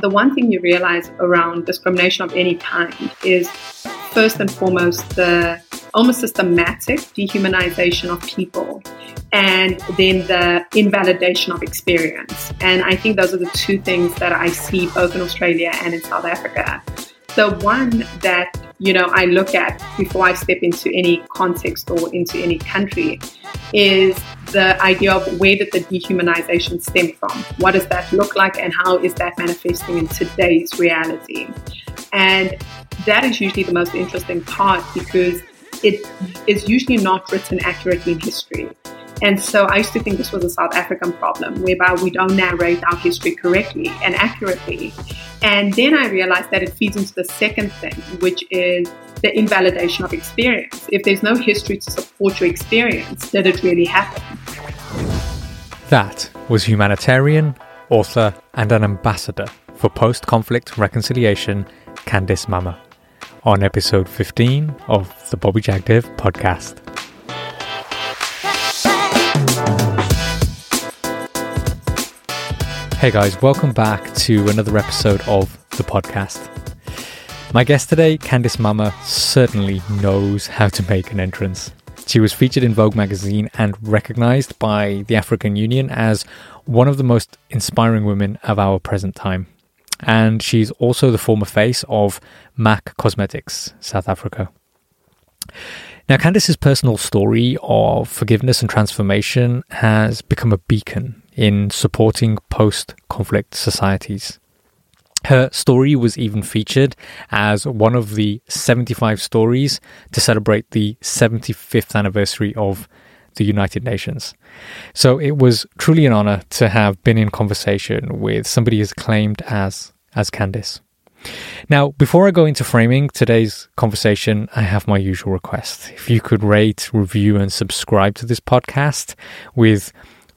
The one thing you realize around discrimination of any kind is first and foremost the almost systematic dehumanization of people and then the invalidation of experience. And I think those are the two things that I see both in Australia and in South Africa. The one that you know I look at before I step into any context or into any country is the idea of where did the dehumanization stem from? What does that look like and how is that manifesting in today's reality? And that is usually the most interesting part because it is usually not written accurately in history. And so I used to think this was a South African problem whereby we don't narrate our history correctly and accurately. And then I realized that it feeds into the second thing, which is the invalidation of experience. If there's no history to support your experience, did it really happen? That was humanitarian, author, and an ambassador for post conflict reconciliation, Candice Mama, on episode 15 of the Bobby Jagdev podcast. Hey guys, welcome back to another episode of the podcast. My guest today, Candice Mama, certainly knows how to make an entrance. She was featured in Vogue magazine and recognized by the African Union as one of the most inspiring women of our present time. And she's also the former face of MAC Cosmetics, South Africa. Now, Candice's personal story of forgiveness and transformation has become a beacon in supporting post conflict societies. Her story was even featured as one of the 75 stories to celebrate the 75th anniversary of the United Nations. So it was truly an honor to have been in conversation with somebody as acclaimed as as Candice. Now, before I go into framing today's conversation, I have my usual request. If you could rate, review, and subscribe to this podcast with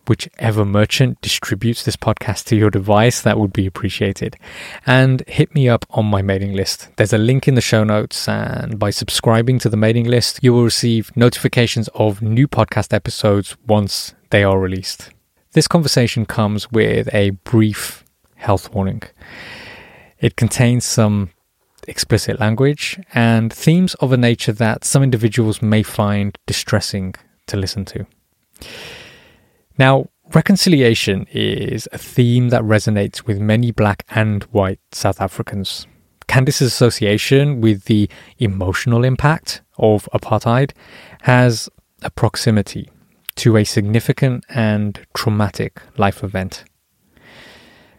whichever merchant distributes this podcast to your device, that would be appreciated. And hit me up on my mailing list. There's a link in the show notes, and by subscribing to the mailing list, you will receive notifications of new podcast episodes once they are released. This conversation comes with a brief health warning. It contains some explicit language and themes of a nature that some individuals may find distressing to listen to. Now, reconciliation is a theme that resonates with many black and white South Africans. Candice's association with the emotional impact of apartheid has a proximity to a significant and traumatic life event.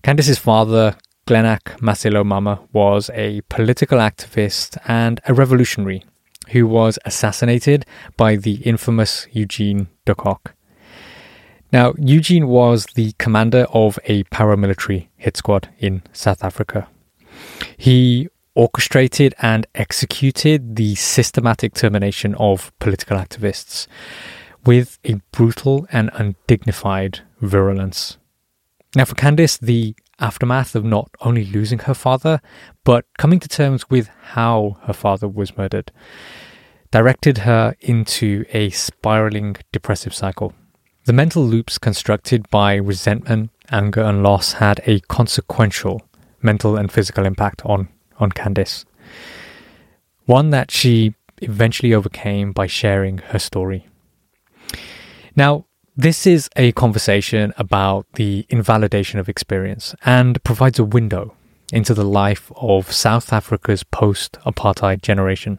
Candice's father, Glenack Masilo Mama was a political activist and a revolutionary who was assassinated by the infamous Eugene de Kock. Now, Eugene was the commander of a paramilitary hit squad in South Africa. He orchestrated and executed the systematic termination of political activists with a brutal and undignified virulence. Now, for Candice, the aftermath of not only losing her father, but coming to terms with how her father was murdered, directed her into a spiraling depressive cycle. The mental loops constructed by resentment, anger, and loss had a consequential mental and physical impact on, on Candice. One that she eventually overcame by sharing her story. Now, this is a conversation about the invalidation of experience and provides a window into the life of South Africa's post apartheid generation.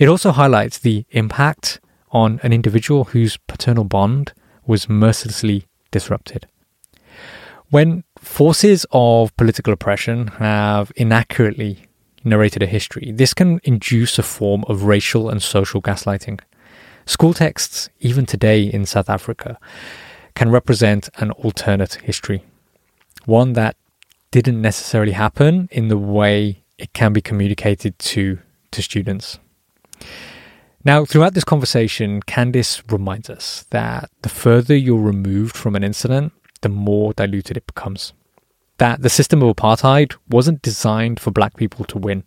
It also highlights the impact on an individual whose paternal bond was mercilessly disrupted. When forces of political oppression have inaccurately narrated a history, this can induce a form of racial and social gaslighting. School texts, even today in South Africa, can represent an alternate history, one that didn't necessarily happen in the way it can be communicated to, to students. Now, throughout this conversation, Candice reminds us that the further you're removed from an incident, the more diluted it becomes. That the system of apartheid wasn't designed for black people to win,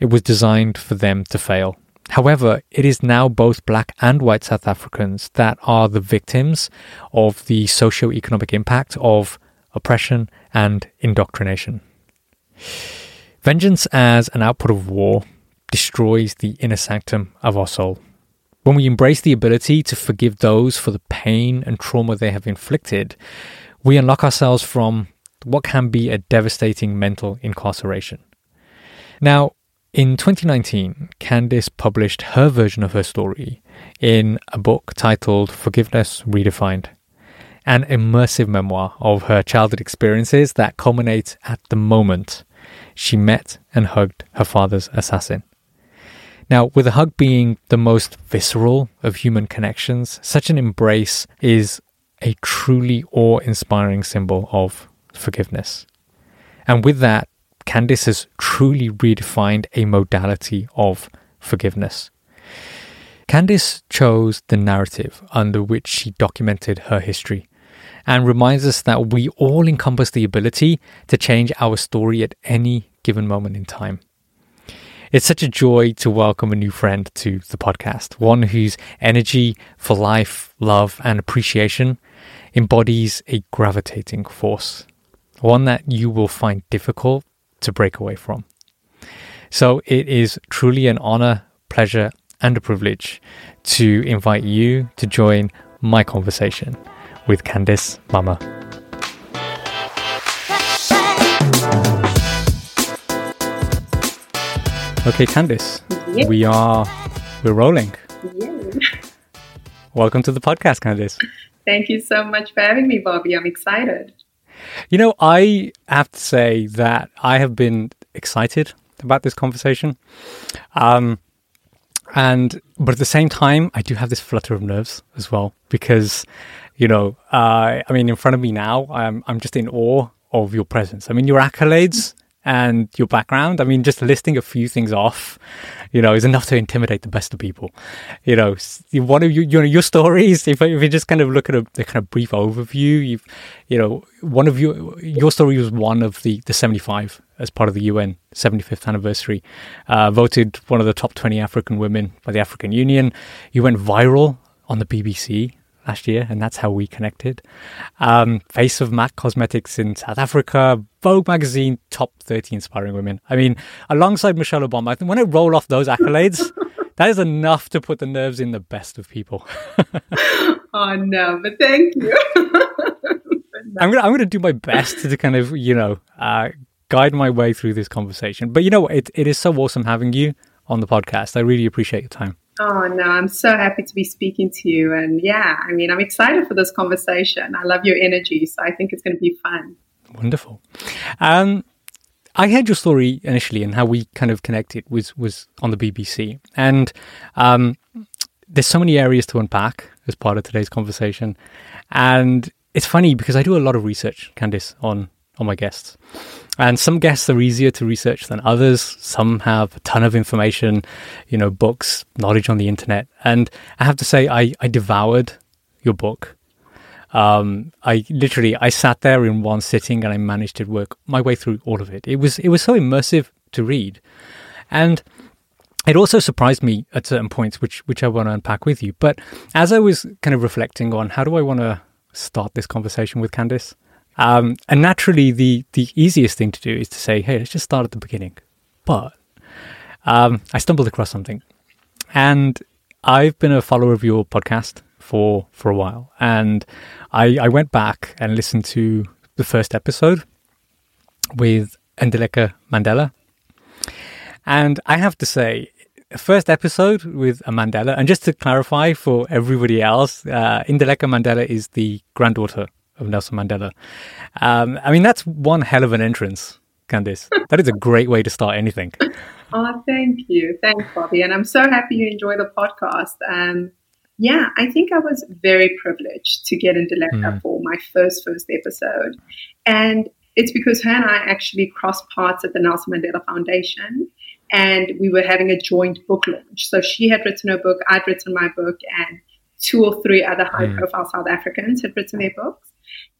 it was designed for them to fail. However, it is now both black and white South Africans that are the victims of the socio-economic impact of oppression and indoctrination. Vengeance as an output of war destroys the inner sanctum of our soul. When we embrace the ability to forgive those for the pain and trauma they have inflicted, we unlock ourselves from what can be a devastating mental incarceration. Now, in 2019, Candice published her version of her story in a book titled Forgiveness Redefined, an immersive memoir of her childhood experiences that culminate at the moment she met and hugged her father's assassin. Now, with a hug being the most visceral of human connections, such an embrace is a truly awe inspiring symbol of forgiveness. And with that, Candice has truly redefined a modality of forgiveness. Candice chose the narrative under which she documented her history and reminds us that we all encompass the ability to change our story at any given moment in time. It's such a joy to welcome a new friend to the podcast, one whose energy for life, love, and appreciation embodies a gravitating force, one that you will find difficult to break away from. So it is truly an honor, pleasure, and a privilege to invite you to join my conversation with Candice Mama. Okay, Candice, we are we're rolling. Yeah. Welcome to the podcast, Candice. Thank you so much for having me, Bobby. I'm excited. You know, I have to say that I have been excited about this conversation. Um, and but at the same time, I do have this flutter of nerves as well because, you know, uh, I mean, in front of me now, I'm I'm just in awe of your presence. I mean, your accolades and your background. I mean, just listing a few things off, you know, is enough to intimidate the best of people. You know, one of you, you know, your stories. If, if you just kind of look at a, a, kind of brief overview, you've, you know, one of you, your story was one of the the seventy five as part of the UN 75th anniversary, uh, voted one of the top 20 African women by the African Union. You went viral on the BBC last year, and that's how we connected. Um, Face of MAC Cosmetics in South Africa, Vogue magazine, top 30 inspiring women. I mean, alongside Michelle Obama, I think when I roll off those accolades, that is enough to put the nerves in the best of people. oh no, but thank you. I'm gonna I'm gonna do my best to kind of you know uh, guide my way through this conversation. But you know, it it is so awesome having you on the podcast. I really appreciate your time. Oh, no, I'm so happy to be speaking to you. And yeah, I mean, I'm excited for this conversation. I love your energy. So I think it's going to be fun. Wonderful. Um, I heard your story initially and how we kind of connected was, was on the BBC. And um, there's so many areas to unpack as part of today's conversation. And it's funny because I do a lot of research, Candice, on, on my guests. And some guests are easier to research than others. Some have a ton of information, you know, books, knowledge on the internet. And I have to say, I, I devoured your book. Um, I literally, I sat there in one sitting and I managed to work my way through all of it. It was, it was so immersive to read. And it also surprised me at certain points, which, which I want to unpack with you. But as I was kind of reflecting on how do I want to start this conversation with Candice, um, and naturally, the the easiest thing to do is to say, "Hey, let's just start at the beginning." But um, I stumbled across something, and I've been a follower of your podcast for for a while, and I, I went back and listened to the first episode with Ndileka Mandela, and I have to say, first episode with a Mandela, and just to clarify for everybody else, uh, Ndileka Mandela is the granddaughter of Nelson Mandela. Um, I mean, that's one hell of an entrance, Candice. That is a great way to start anything. Oh, thank you. Thanks, Bobby. And I'm so happy you enjoy the podcast. Um, yeah, I think I was very privileged to get into Lecture mm. for my first, first episode. And it's because her and I actually crossed paths at the Nelson Mandela Foundation and we were having a joint book launch. So she had written her book, I'd written my book, and two or three other high profile mm. South Africans had written their books.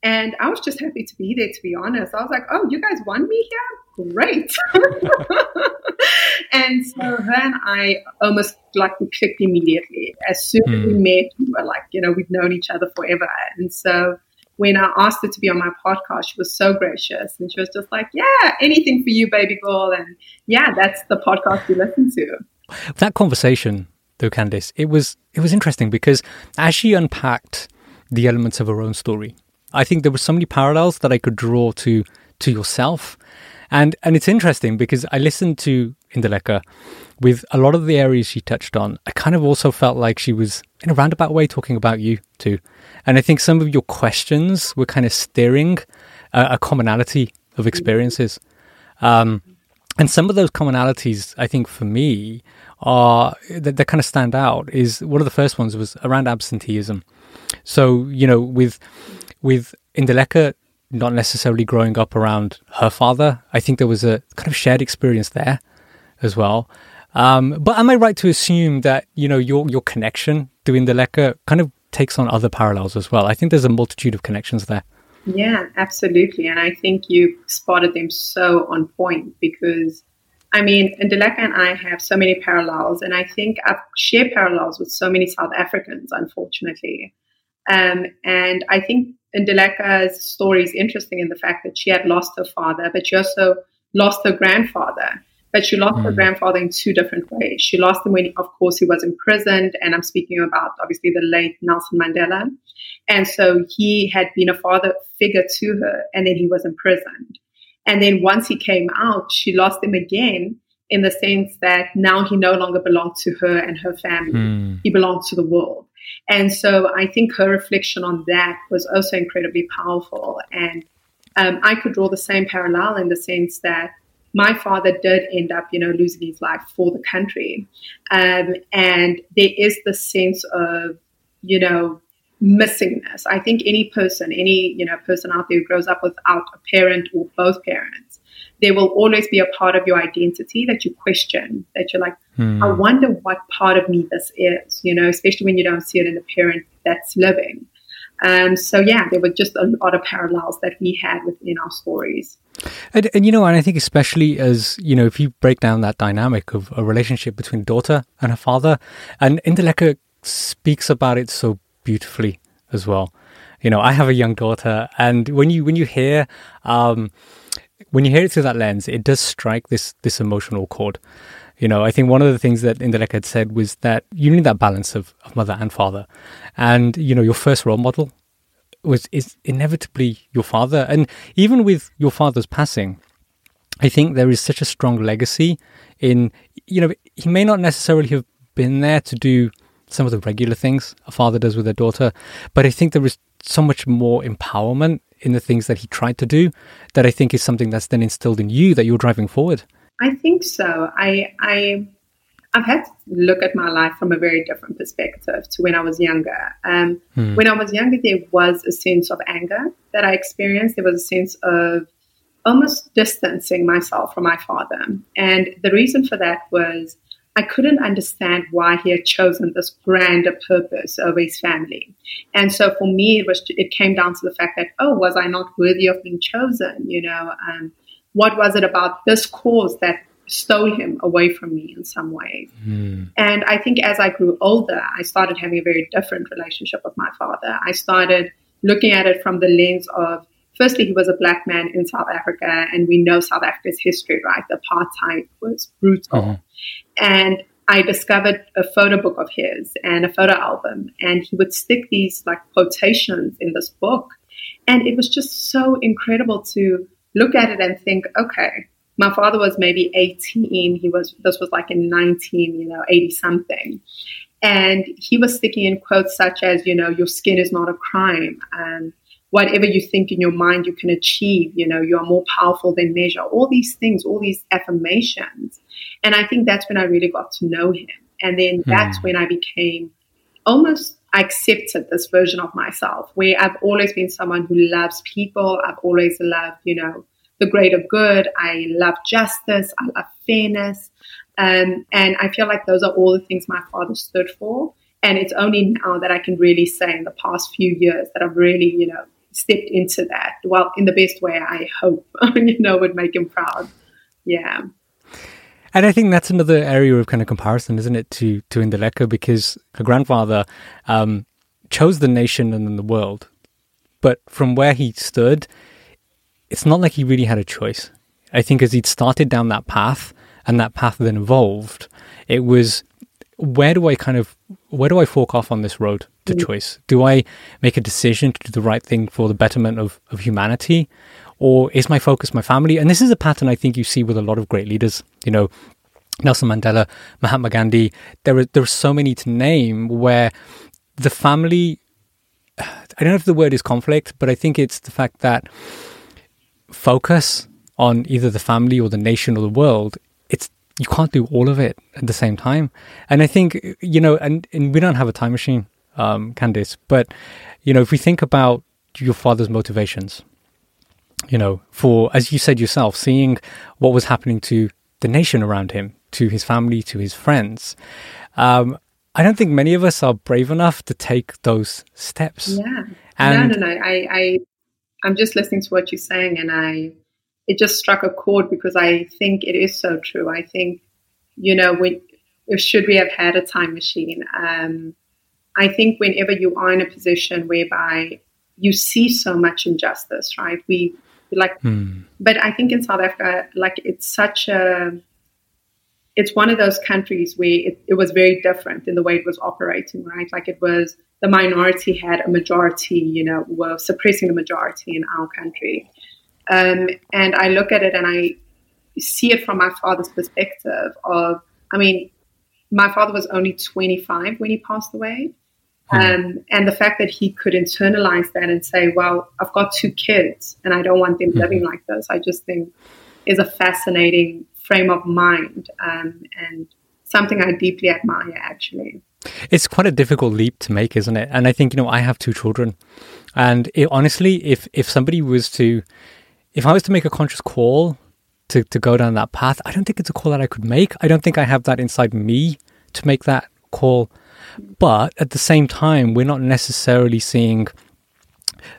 And I was just happy to be there, to be honest. I was like, oh, you guys want me here? Great. and so her and I almost like we clicked immediately. As soon as we hmm. met, we were like, you know, we've known each other forever. And so, when I asked her to be on my podcast, she was so gracious and she was just like, Yeah, anything for you, baby girl. And yeah, that's the podcast you listen to. That conversation, though, Candice, it was it was interesting because as she unpacked the elements of her own story, I think there were so many parallels that I could draw to to yourself. And and it's interesting because I listened to Ndileka with a lot of the areas she touched on. I kind of also felt like she was in a roundabout way talking about you too. And I think some of your questions were kind of steering a, a commonality of experiences. Um, and some of those commonalities, I think for me, are that, that kind of stand out. Is one of the first ones was around absenteeism. So you know, with with Ndileka not necessarily growing up around her father, I think there was a kind of shared experience there as well. Um, but am I right to assume that you know your your connection to Ndileka kind of takes on other parallels as well? I think there's a multitude of connections there. Yeah, absolutely, and I think you spotted them so on point because. I mean, Ndileka and I have so many parallels, and I think I share parallels with so many South Africans, unfortunately. Um, and I think Ndileka's story is interesting in the fact that she had lost her father, but she also lost her grandfather. But she lost mm. her grandfather in two different ways. She lost him when, of course, he was imprisoned, and I'm speaking about obviously the late Nelson Mandela. And so he had been a father figure to her, and then he was imprisoned. And then once he came out, she lost him again in the sense that now he no longer belonged to her and her family. Mm. He belonged to the world. And so I think her reflection on that was also incredibly powerful. And um, I could draw the same parallel in the sense that my father did end up, you know, losing his life for the country. Um, and there is the sense of, you know, missingness. I think any person, any, you know, person out there who grows up without a parent or both parents, there will always be a part of your identity that you question, that you're like, hmm. I wonder what part of me this is, you know, especially when you don't see it in the parent that's living. Um, so yeah, there were just a lot of parallels that we had within our stories. And, and, you know, and I think especially as you know, if you break down that dynamic of a relationship between daughter and her father, and Ndileka speaks about it so beautifully as well. You know, I have a young daughter, and when you when you hear um, when you hear it through that lens, it does strike this this emotional chord. You know, I think one of the things that Ndileka had said was that you need that balance of, of mother and father. And, you know, your first role model was is inevitably your father. And even with your father's passing, I think there is such a strong legacy in, you know, he may not necessarily have been there to do some of the regular things a father does with a daughter, but I think there is so much more empowerment in the things that he tried to do that I think is something that's then instilled in you that you're driving forward. I think so. I I I've had to look at my life from a very different perspective to when I was younger. Um, hmm. When I was younger, there was a sense of anger that I experienced. There was a sense of almost distancing myself from my father, and the reason for that was I couldn't understand why he had chosen this grander purpose over his family. And so for me, it was it came down to the fact that oh, was I not worthy of being chosen? You know. Um, what was it about this cause that stole him away from me in some ways? Mm. And I think as I grew older, I started having a very different relationship with my father. I started looking at it from the lens of firstly, he was a black man in South Africa, and we know South Africa's history, right? The apartheid was brutal. Uh-huh. And I discovered a photo book of his and a photo album, and he would stick these like quotations in this book. And it was just so incredible to look at it and think, okay, my father was maybe 18. He was, this was like in 19, you know, 80 something. And he was sticking in quotes such as, you know, your skin is not a crime. And whatever you think in your mind you can achieve, you know, you are more powerful than measure. All these things, all these affirmations. And I think that's when I really got to know him. And then hmm. that's when I became almost I accepted this version of myself where I've always been someone who loves people. I've always loved, you know, the greater good. I love justice. I love fairness. Um, and I feel like those are all the things my father stood for. And it's only now that I can really say in the past few years that I've really, you know, stepped into that. Well, in the best way I hope, you know, would make him proud. Yeah. And I think that's another area of kind of comparison, isn't it, to to Ndileka, because her grandfather um, chose the nation and then the world but from where he stood, it's not like he really had a choice. I think as he'd started down that path and that path then evolved, it was where do I kind of where do I fork off on this road to mm. choice? Do I make a decision to do the right thing for the betterment of, of humanity? Or is my focus my family? And this is a pattern I think you see with a lot of great leaders. You know, Nelson Mandela, Mahatma Gandhi, there are there are so many to name where the family I don't know if the word is conflict, but I think it's the fact that focus on either the family or the nation or the world, you can't do all of it at the same time. And I think, you know, and, and we don't have a time machine, um, Candice, but, you know, if we think about your father's motivations, you know, for, as you said yourself, seeing what was happening to the nation around him, to his family, to his friends, um, I don't think many of us are brave enough to take those steps. Yeah. And no, no, no. I, I, I'm just listening to what you're saying, and I, it just struck a chord because I think it is so true. I think, you know, when should we have had a time machine? Um, I think whenever you are in a position whereby you see so much injustice, right? We like, hmm. but I think in South Africa, like it's such a it's one of those countries where it, it, was very different in the way it was operating, right? Like it was the minority had a majority, you know, were suppressing the majority in our country. Um, and I look at it and I see it from my father's perspective of, I mean, my father was only 25 when he passed away. Hmm. Um, and the fact that he could internalize that and say, well, I've got two kids and I don't want them hmm. living like this, I just think is a fascinating frame of mind um, and something I deeply admire, actually. It's quite a difficult leap to make, isn't it? And I think, you know, I have two children. And it, honestly, if, if somebody was to, if I was to make a conscious call to, to go down that path, I don't think it's a call that I could make. I don't think I have that inside me to make that call. But at the same time, we're not necessarily seeing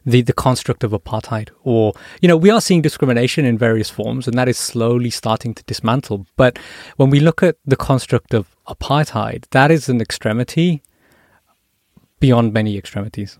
the, the construct of apartheid. Or, you know, we are seeing discrimination in various forms, and that is slowly starting to dismantle. But when we look at the construct of apartheid, that is an extremity beyond many extremities.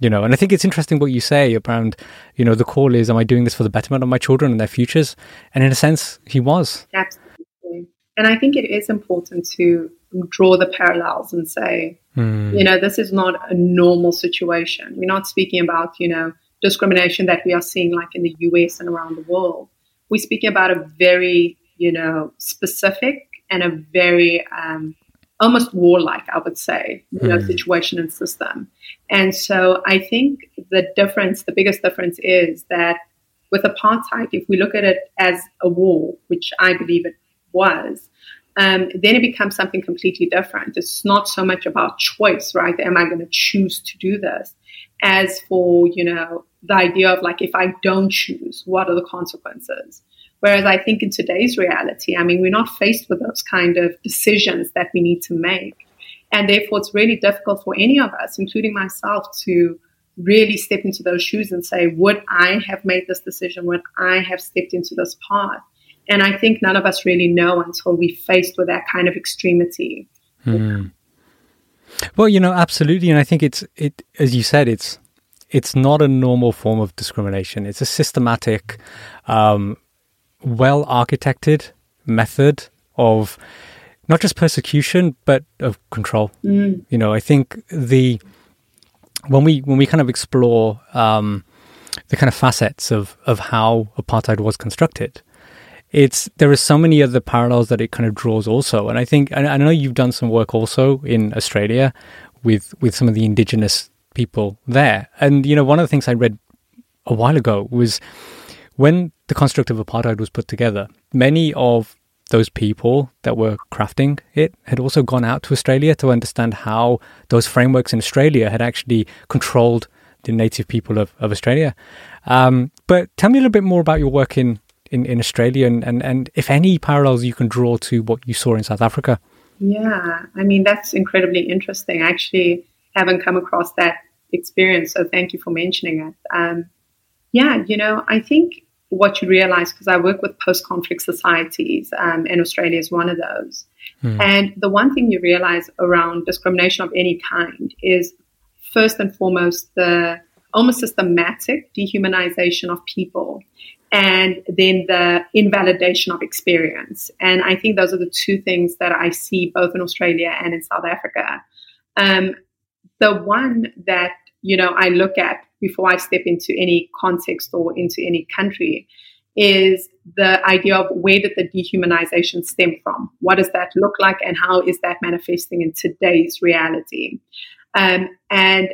You know, and I think it's interesting what you say around, you know, the call is, am I doing this for the betterment of my children and their futures? And in a sense, he was. Absolutely. And I think it is important to draw the parallels and say, mm. you know, this is not a normal situation. We're not speaking about, you know, discrimination that we are seeing like in the US and around the world. We're speaking about a very, you know, specific and a very um, almost warlike, I would say, you know, mm. situation and system. And so I think the difference, the biggest difference is that with apartheid, if we look at it as a war, which I believe it was, um, then it becomes something completely different. It's not so much about choice, right? Am I going to choose to do this? As for, you know, the idea of like, if I don't choose, what are the consequences? Whereas I think in today's reality, I mean, we're not faced with those kind of decisions that we need to make. And therefore, it's really difficult for any of us, including myself, to really step into those shoes and say, would I have made this decision? Would I have stepped into this path? And I think none of us really know until we're faced with that kind of extremity. Hmm. Well, you know, absolutely, and I think it's it as you said, it's it's not a normal form of discrimination. It's a systematic, um, well architected method of not just persecution but of control. Mm. You know, I think the when we when we kind of explore um, the kind of facets of of how apartheid was constructed, it's there are so many other parallels that it kind of draws also and i think i know you've done some work also in australia with with some of the indigenous people there and you know one of the things i read a while ago was when the construct of apartheid was put together many of those people that were crafting it had also gone out to australia to understand how those frameworks in australia had actually controlled the native people of, of australia um, but tell me a little bit more about your work in in, in Australia and, and, and if any parallels you can draw to what you saw in South Africa. Yeah, I mean, that's incredibly interesting. I actually haven't come across that experience, so thank you for mentioning it. Um, yeah, you know, I think what you realize, because I work with post conflict societies, um, and Australia is one of those. Hmm. And the one thing you realize around discrimination of any kind is first and foremost the almost systematic dehumanization of people and then the invalidation of experience. And I think those are the two things that I see both in Australia and in South Africa. Um, the one that you know I look at before I step into any context or into any country is the idea of where did the dehumanization stem from? What does that look like, and how is that manifesting in today's reality? Um, and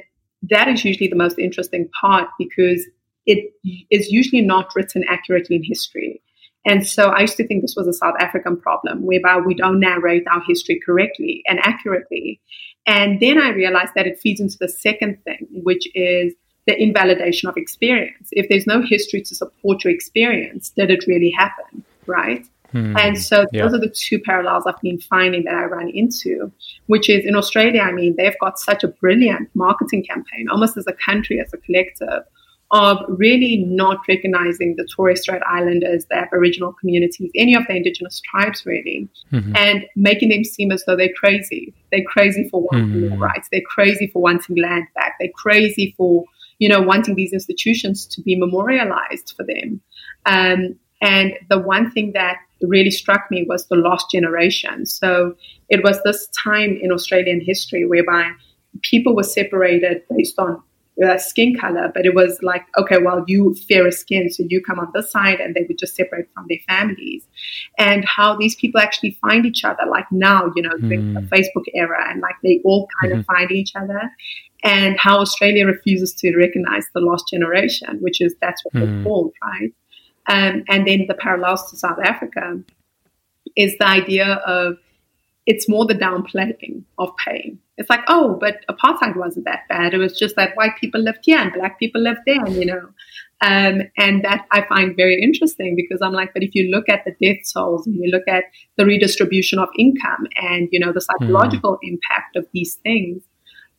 that is usually the most interesting part because it is usually not written accurately in history. And so I used to think this was a South African problem whereby we don't narrate our history correctly and accurately. And then I realized that it feeds into the second thing, which is the invalidation of experience. If there's no history to support your experience, did it really happen? Right? Hmm. And so yeah. those are the two parallels I've been finding that I run into, which is in Australia, I mean, they've got such a brilliant marketing campaign, almost as a country, as a collective, of really not recognizing the Torres Strait Islanders, the Aboriginal communities, any of the indigenous tribes, really, mm-hmm. and making them seem as though they're crazy. They're crazy for wanting mm-hmm. more rights. They're crazy for wanting land back. They're crazy for, you know, wanting these institutions to be memorialized for them. Um, and the one thing that really struck me was the lost generation. So it was this time in Australian history whereby people were separated based on uh, skin color, but it was like, okay, well, you fairer skin, so you come on this side, and they would just separate from their families. And how these people actually find each other, like now, you know, mm. the Facebook era, and like they all kind mm-hmm. of find each other. And how Australia refuses to recognize the lost generation, which is that's what mm. they're called, right? Um, and then the parallels to South Africa is the idea of it's more the downplaying of pain. It's like, oh, but apartheid wasn't that bad. It was just that white people lived here and black people lived there, you know. Um, and that I find very interesting because I'm like, but if you look at the death tolls and you look at the redistribution of income and, you know, the psychological mm. impact of these things,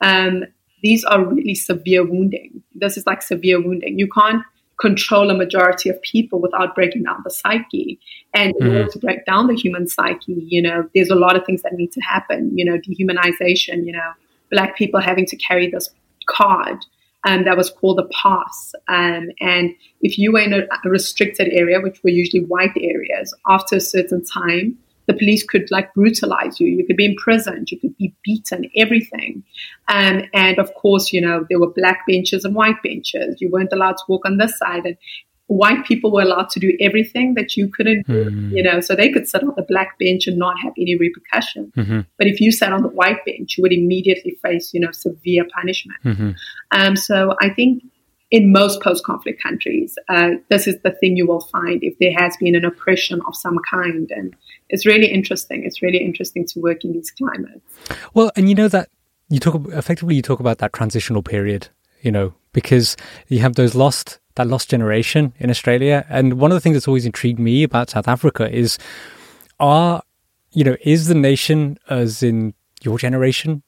um, these are really severe wounding. This is like severe wounding. You can't control a majority of people without breaking down the psyche. And in mm-hmm. order to break down the human psyche, you know, there's a lot of things that need to happen. You know, dehumanization. You know, black people having to carry this card um, that was called a pass. Um, and if you were in a, a restricted area, which were usually white areas, after a certain time, the police could like brutalize you. You could be imprisoned. You could be beaten. Everything. Um, and of course, you know there were black benches and white benches. You weren't allowed to walk on this side, and white people were allowed to do everything that you couldn't do. Mm-hmm. You know, so they could sit on the black bench and not have any repercussion. Mm-hmm. But if you sat on the white bench, you would immediately face you know severe punishment. Mm-hmm. Um, so I think in most post-conflict countries, uh, this is the thing you will find if there has been an oppression of some kind, and it's really interesting. It's really interesting to work in these climates. Well, and you know that you talk effectively you talk about that transitional period, you know, because you have those lost that lost generation in Australia, and one of the things that's always intrigued me about South Africa is, are you know, is the nation as in your generation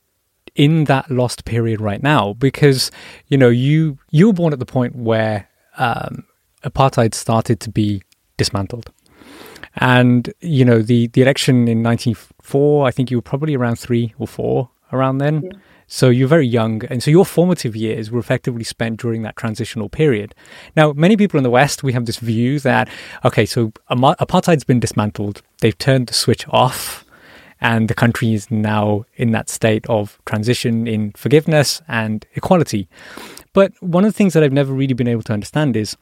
in that lost period right now because you know you you were born at the point where um, apartheid started to be dismantled. And you know the the election in 94 i think you were probably around 3 or 4 around then. Yeah. so you're very young and so your formative years were effectively spent during that transitional period. Now many people in the west we have this view that okay so apartheid's been dismantled. They've turned the switch off and the country is now in that state of transition in forgiveness and equality. But one of the things that I've never really been able to understand is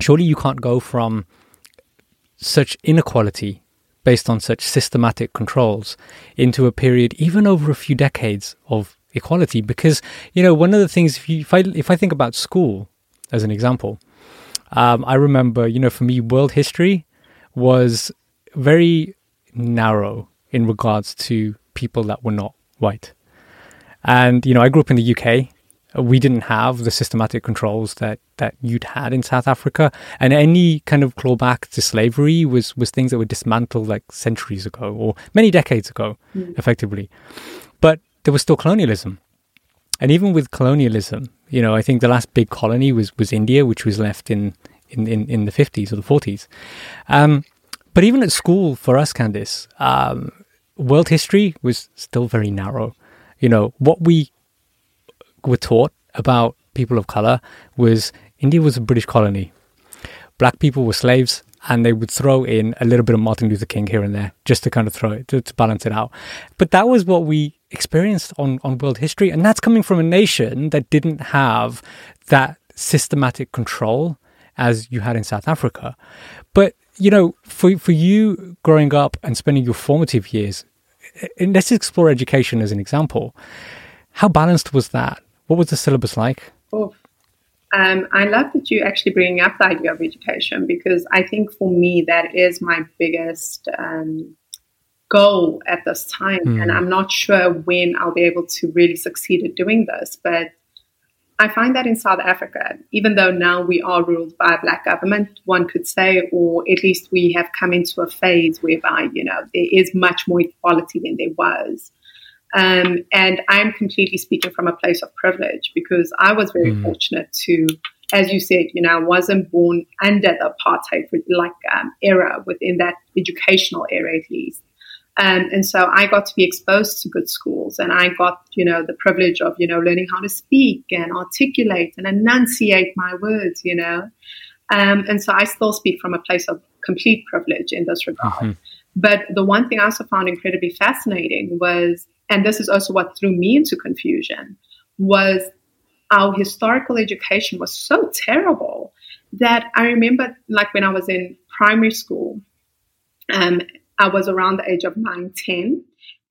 surely you can't go from such inequality based on such systematic controls into a period even over a few decades of equality because you know one of the things if, you, if I if I think about school as an example um, I remember you know for me world history was very narrow in regards to people that were not white. And, you know, I grew up in the UK. We didn't have the systematic controls that, that you'd had in South Africa. And any kind of clawback to slavery was, was things that were dismantled like centuries ago or many decades ago, mm. effectively. But there was still colonialism. And even with colonialism, you know, I think the last big colony was, was India, which was left in, in, in, in the 50s or the 40s. Um, but even at school, for us, Candice, um, world history was still very narrow. You know, what we were taught about people of color was India was a British colony. Black people were slaves, and they would throw in a little bit of Martin Luther King here and there just to kind of throw it to, to balance it out. But that was what we experienced on on world history, and that's coming from a nation that didn't have that systematic control as you had in South Africa. But you know, for for you growing up and spending your formative years, let's explore education as an example. How balanced was that? What was the syllabus like? Oh, um, I love that you actually bringing up the idea of education because I think for me that is my biggest um, goal at this time, mm. and I'm not sure when I'll be able to really succeed at doing this, but I find that in South Africa, even though now we are ruled by a black government, one could say, or at least we have come into a phase whereby, you know, there is much more equality than there was. Um, and I'm completely speaking from a place of privilege because I was very mm. fortunate to, as you said, you know, I wasn't born under the apartheid like um, era within that educational era at least. Um, and so I got to be exposed to good schools and I got, you know, the privilege of, you know, learning how to speak and articulate and enunciate my words, you know. Um, and so I still speak from a place of complete privilege in this regard. Mm-hmm. But the one thing I also found incredibly fascinating was, and this is also what threw me into confusion, was our historical education was so terrible that I remember, like when I was in primary school, um, I was around the age of 9, 10.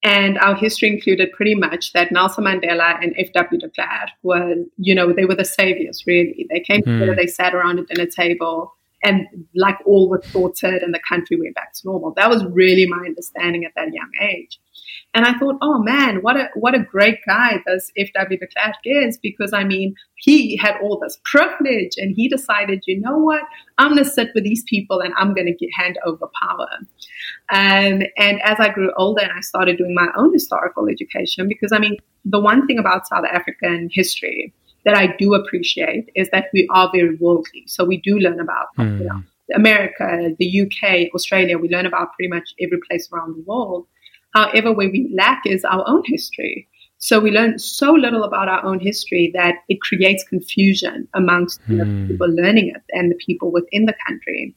And our history included pretty much that Nelson Mandela and F.W. de Klerk were, you know, they were the saviors, really. They came mm. together, they sat around a dinner table, and like all was sorted and the country went back to normal. That was really my understanding at that young age. And I thought, oh man, what a what a great guy this F.W. de Klerk is, because I mean, he had all this privilege and he decided, you know what, I'm gonna sit with these people and I'm gonna get hand over power. Um, and as I grew older and I started doing my own historical education, because I mean, the one thing about South African history that I do appreciate is that we are very worldly. So we do learn about mm. you know, America, the UK, Australia. We learn about pretty much every place around the world. However, where we lack is our own history. So we learn so little about our own history that it creates confusion amongst mm. the hmm. people learning it and the people within the country.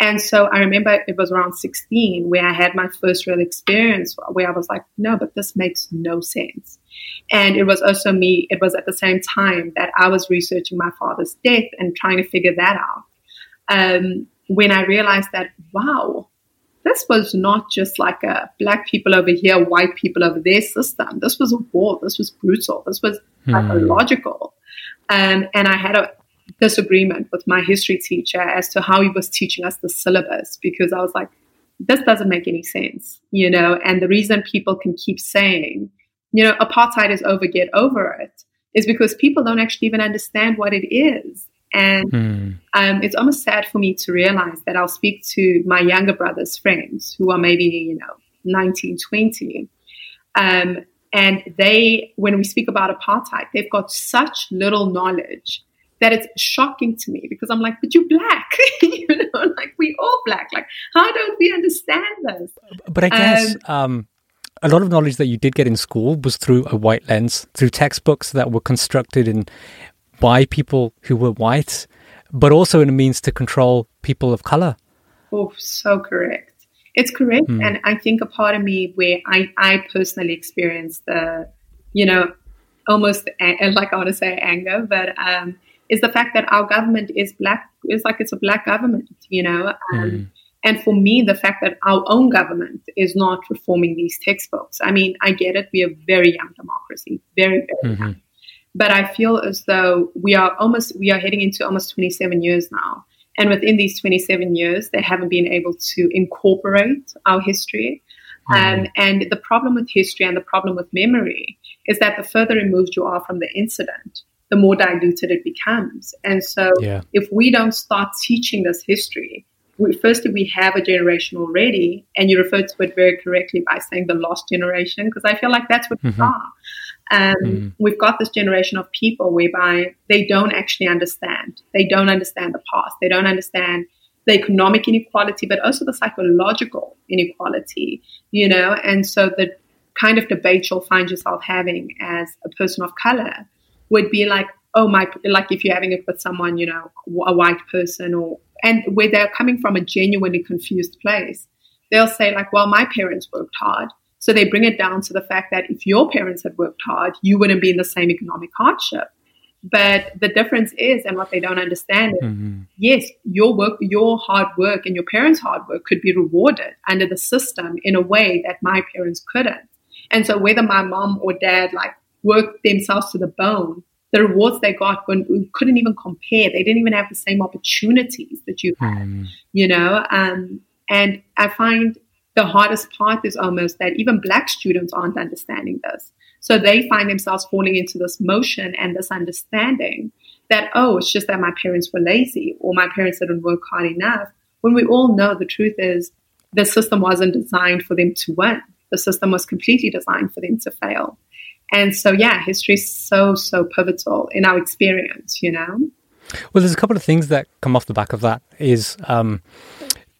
And so I remember it was around 16 where I had my first real experience where I was like, no, but this makes no sense. And it was also me, it was at the same time that I was researching my father's death and trying to figure that out. Um, when I realized that, wow, this was not just like a black people over here, white people over there system. This was a war. This was brutal. This was hmm. pathological. Um, and I had a disagreement with my history teacher as to how he was teaching us the syllabus because I was like, this doesn't make any sense, you know. And the reason people can keep saying, you know, apartheid is over, get over it, is because people don't actually even understand what it is. And mm. um, it's almost sad for me to realize that I'll speak to my younger brother's friends who are maybe, you know, 19, 20. Um, and they, when we speak about apartheid, they've got such little knowledge that it's shocking to me because I'm like, but you're black, you know, like we all black. Like, how don't we understand this? But I guess um, um, a lot of knowledge that you did get in school was through a white lens, through textbooks that were constructed in by people who were white, but also in a means to control people of color. Oh, so correct. It's correct. Hmm. And I think a part of me where I, I personally experienced the, you know, almost like I want to say anger, but um, is the fact that our government is black, is like it's a black government, you know. Um, hmm. And for me, the fact that our own government is not reforming these textbooks. I mean, I get it. We are very young democracy, very, very mm-hmm. young. But I feel as though we are almost, we are heading into almost 27 years now. And within these 27 years, they haven't been able to incorporate our history. Mm-hmm. Um, and the problem with history and the problem with memory is that the further removed you are from the incident, the more diluted it becomes. And so, yeah. if we don't start teaching this history, we, firstly, we have a generation already, and you referred to it very correctly by saying the lost generation, because I feel like that's what mm-hmm. we are. And mm. we've got this generation of people whereby they don't actually understand. They don't understand the past. They don't understand the economic inequality, but also the psychological inequality, you know? And so the kind of debate you'll find yourself having as a person of color would be like, oh my, like if you're having it with someone, you know, a white person or, and where they're coming from a genuinely confused place, they'll say like, well, my parents worked hard. So they bring it down to the fact that if your parents had worked hard, you wouldn't be in the same economic hardship. But the difference is, and what they don't understand is, mm-hmm. yes, your work, your hard work, and your parents' hard work could be rewarded under the system in a way that my parents couldn't. And so, whether my mom or dad like worked themselves to the bone, the rewards they got when we couldn't even compare. They didn't even have the same opportunities that you had, mm. you know. Um, and I find the hardest part is almost that even black students aren't understanding this. So they find themselves falling into this motion and this understanding that, oh, it's just that my parents were lazy or my parents didn't work hard enough. When we all know the truth is the system wasn't designed for them to win. The system was completely designed for them to fail. And so, yeah, history is so, so pivotal in our experience, you know? Well, there's a couple of things that come off the back of that is um,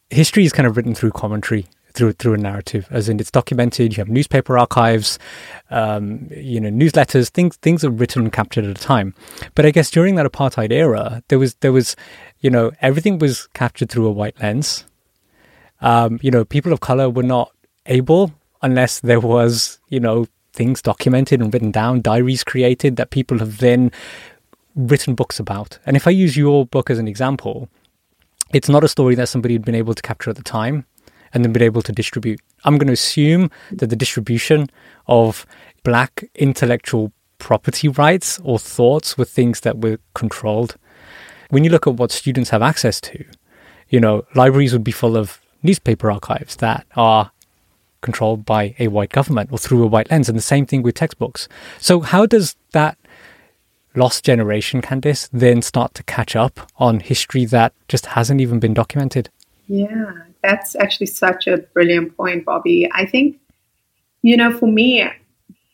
history is kind of written through commentary through through a narrative, as in it's documented. You have newspaper archives, um, you know, newsletters. Things things are written and captured at a time. But I guess during that apartheid era, there was there was, you know, everything was captured through a white lens. Um, you know, people of color were not able unless there was, you know, things documented and written down, diaries created that people have then written books about. And if I use your book as an example, it's not a story that somebody had been able to capture at the time and then been able to distribute. I'm going to assume that the distribution of black intellectual property rights or thoughts were things that were controlled. When you look at what students have access to, you know, libraries would be full of newspaper archives that are controlled by a white government or through a white lens, and the same thing with textbooks. So, how does that lost generation, Candice, then start to catch up on history that just hasn't even been documented? Yeah, that's actually such a brilliant point, Bobby. I think, you know, for me,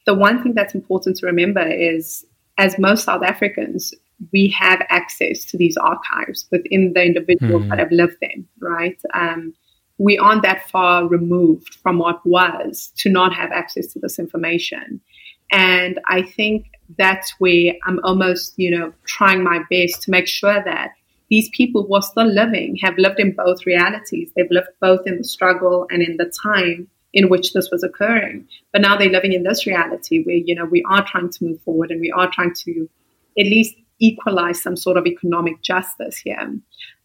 the one thing that's important to remember is as most South Africans, we have access to these archives within the individuals mm. that have lived them, right? Um, we aren't that far removed from what was to not have access to this information. And I think that's where I'm almost, you know, trying my best to make sure that these people who are still living have lived in both realities. They've lived both in the struggle and in the time in which this was occurring. But now they're living in this reality where, you know, we are trying to move forward and we are trying to at least equalize some sort of economic justice here.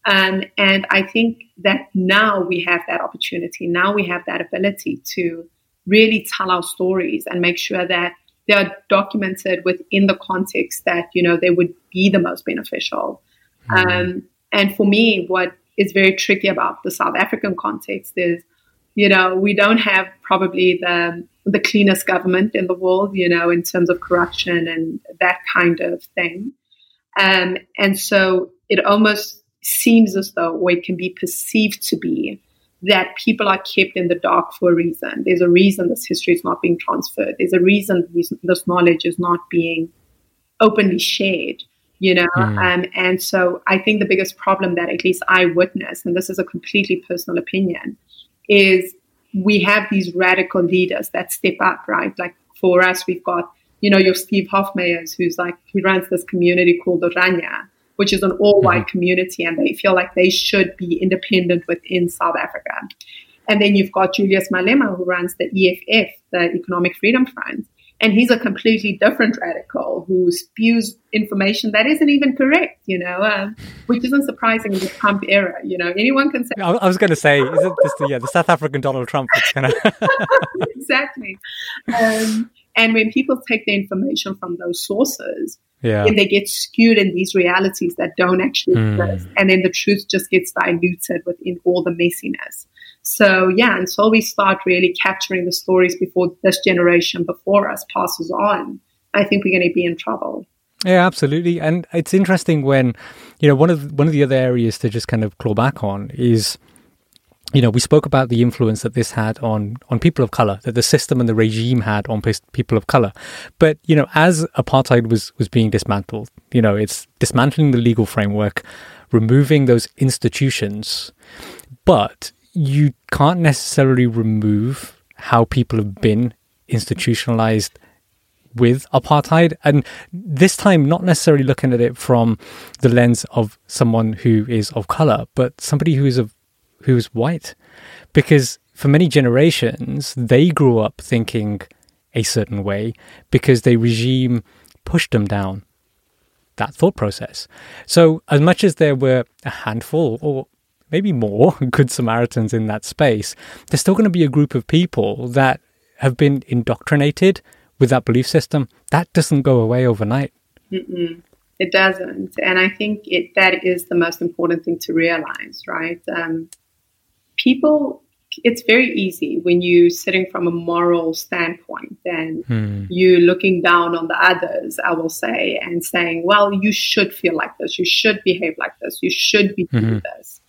Um, and I think that now we have that opportunity. Now we have that ability to really tell our stories and make sure that they are documented within the context that, you know, they would be the most beneficial. Mm-hmm. Um, and for me, what is very tricky about the South African context is, you know, we don't have probably the the cleanest government in the world, you know, in terms of corruption and that kind of thing. Um, and so it almost seems as though, or it can be perceived to be, that people are kept in the dark for a reason. There's a reason this history is not being transferred. There's a reason this knowledge is not being openly shared you know mm. um, and so i think the biggest problem that at least i witness and this is a completely personal opinion is we have these radical leaders that step up right like for us we've got you know your steve hofmeyrs who's like he runs this community called Orania which is an all-white mm-hmm. community and they feel like they should be independent within south africa and then you've got julius malema who runs the eff the economic freedom front and he's a completely different radical who spews information that isn't even correct, you know, um, which isn't surprising in the Trump era. You know, anyone can say. I was going to say, is it just the, yeah, the South African Donald Trump? Of exactly. Um, and when people take the information from those sources, yeah. then they get skewed in these realities that don't actually mm. exist, and then the truth just gets diluted within all the messiness. So yeah, until we start really capturing the stories before this generation before us passes on, I think we're going to be in trouble. Yeah, absolutely. And it's interesting when, you know, one of the, one of the other areas to just kind of claw back on is, you know, we spoke about the influence that this had on on people of color, that the system and the regime had on people of color. But you know, as apartheid was was being dismantled, you know, it's dismantling the legal framework, removing those institutions, but you can't necessarily remove how people have been institutionalized with apartheid. And this time, not necessarily looking at it from the lens of someone who is of color, but somebody who is of who is white. Because for many generations, they grew up thinking a certain way because the regime pushed them down that thought process. So, as much as there were a handful or maybe more good Samaritans in that space, there's still going to be a group of people that have been indoctrinated with that belief system. That doesn't go away overnight. Mm-mm. It doesn't. And I think it, that is the most important thing to realize, right? Um, people it's very easy when you're sitting from a moral standpoint and hmm. you're looking down on the others, I will say, and saying, well, you should feel like this, you should behave like this, you should be doing mm-hmm. this.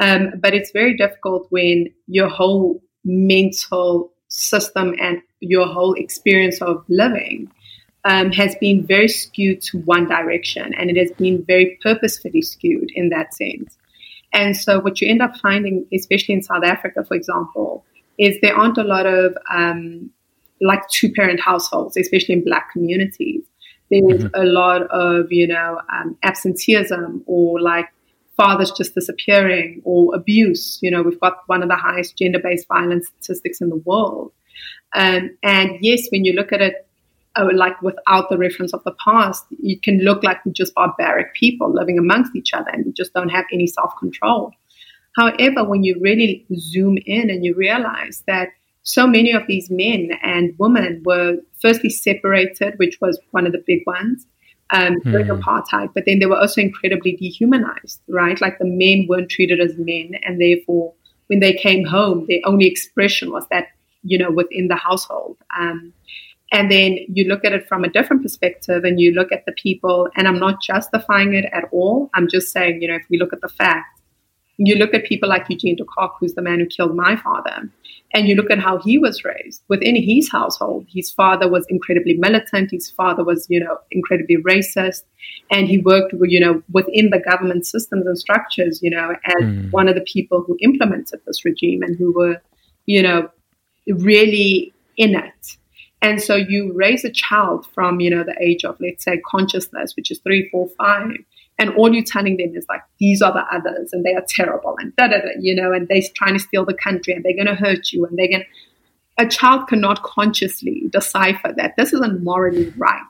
Um, but it's very difficult when your whole mental system and your whole experience of living um, has been very skewed to one direction and it has been very purposefully skewed in that sense. And so what you end up finding, especially in South Africa, for example, is there aren't a lot of um, like two parent households, especially in black communities. There's mm-hmm. a lot of, you know, um, absenteeism or like fathers just disappearing or abuse. You know, we've got one of the highest gender based violence statistics in the world. Um, and yes, when you look at it uh, like without the reference of the past, it can look like we're just barbaric people living amongst each other and we just don't have any self control. However, when you really zoom in and you realize that so many of these men and women were firstly separated, which was one of the big ones um, hmm. during apartheid, but then they were also incredibly dehumanized, right? Like the men weren't treated as men, and therefore, when they came home, their only expression was that, you know, within the household. Um, and then you look at it from a different perspective and you look at the people, and I'm not justifying it at all. I'm just saying, you know, if we look at the facts, you look at people like Eugene de Kock, who's the man who killed my father, and you look at how he was raised within his household. His father was incredibly militant. His father was, you know, incredibly racist, and he worked, you know, within the government systems and structures, you know, as mm. one of the people who implemented this regime and who were, you know, really in it. And so you raise a child from, you know, the age of, let's say, consciousness, which is three, four, five, and all you're telling them is like, these are the others and they are terrible and da da da, you know, and they're trying to steal the country and they're going to hurt you and they're going to. A child cannot consciously decipher that this isn't morally right.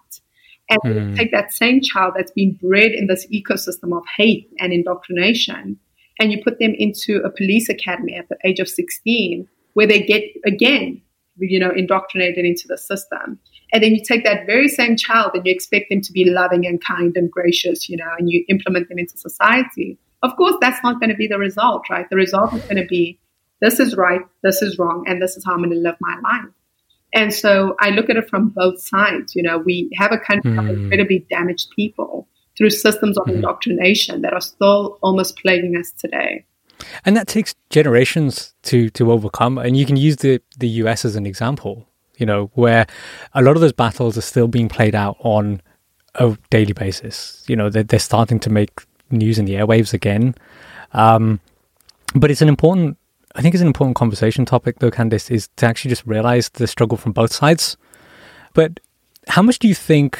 And mm. take that same child that's been bred in this ecosystem of hate and indoctrination, and you put them into a police academy at the age of 16, where they get, again, you know, indoctrinated into the system. And then you take that very same child and you expect them to be loving and kind and gracious, you know, and you implement them into society. Of course, that's not going to be the result, right? The result is going to be this is right, this is wrong, and this is how I'm going to live my life. And so I look at it from both sides. You know, we have a country mm. of hmm. incredibly damaged people through systems of mm. indoctrination that are still almost plaguing us today. And that takes generations to to overcome. And you can use the the US as an example, you know, where a lot of those battles are still being played out on a daily basis. You know, they're, they're starting to make news in the airwaves again. Um, but it's an important, I think it's an important conversation topic though, Candice, is to actually just realize the struggle from both sides. But how much do you think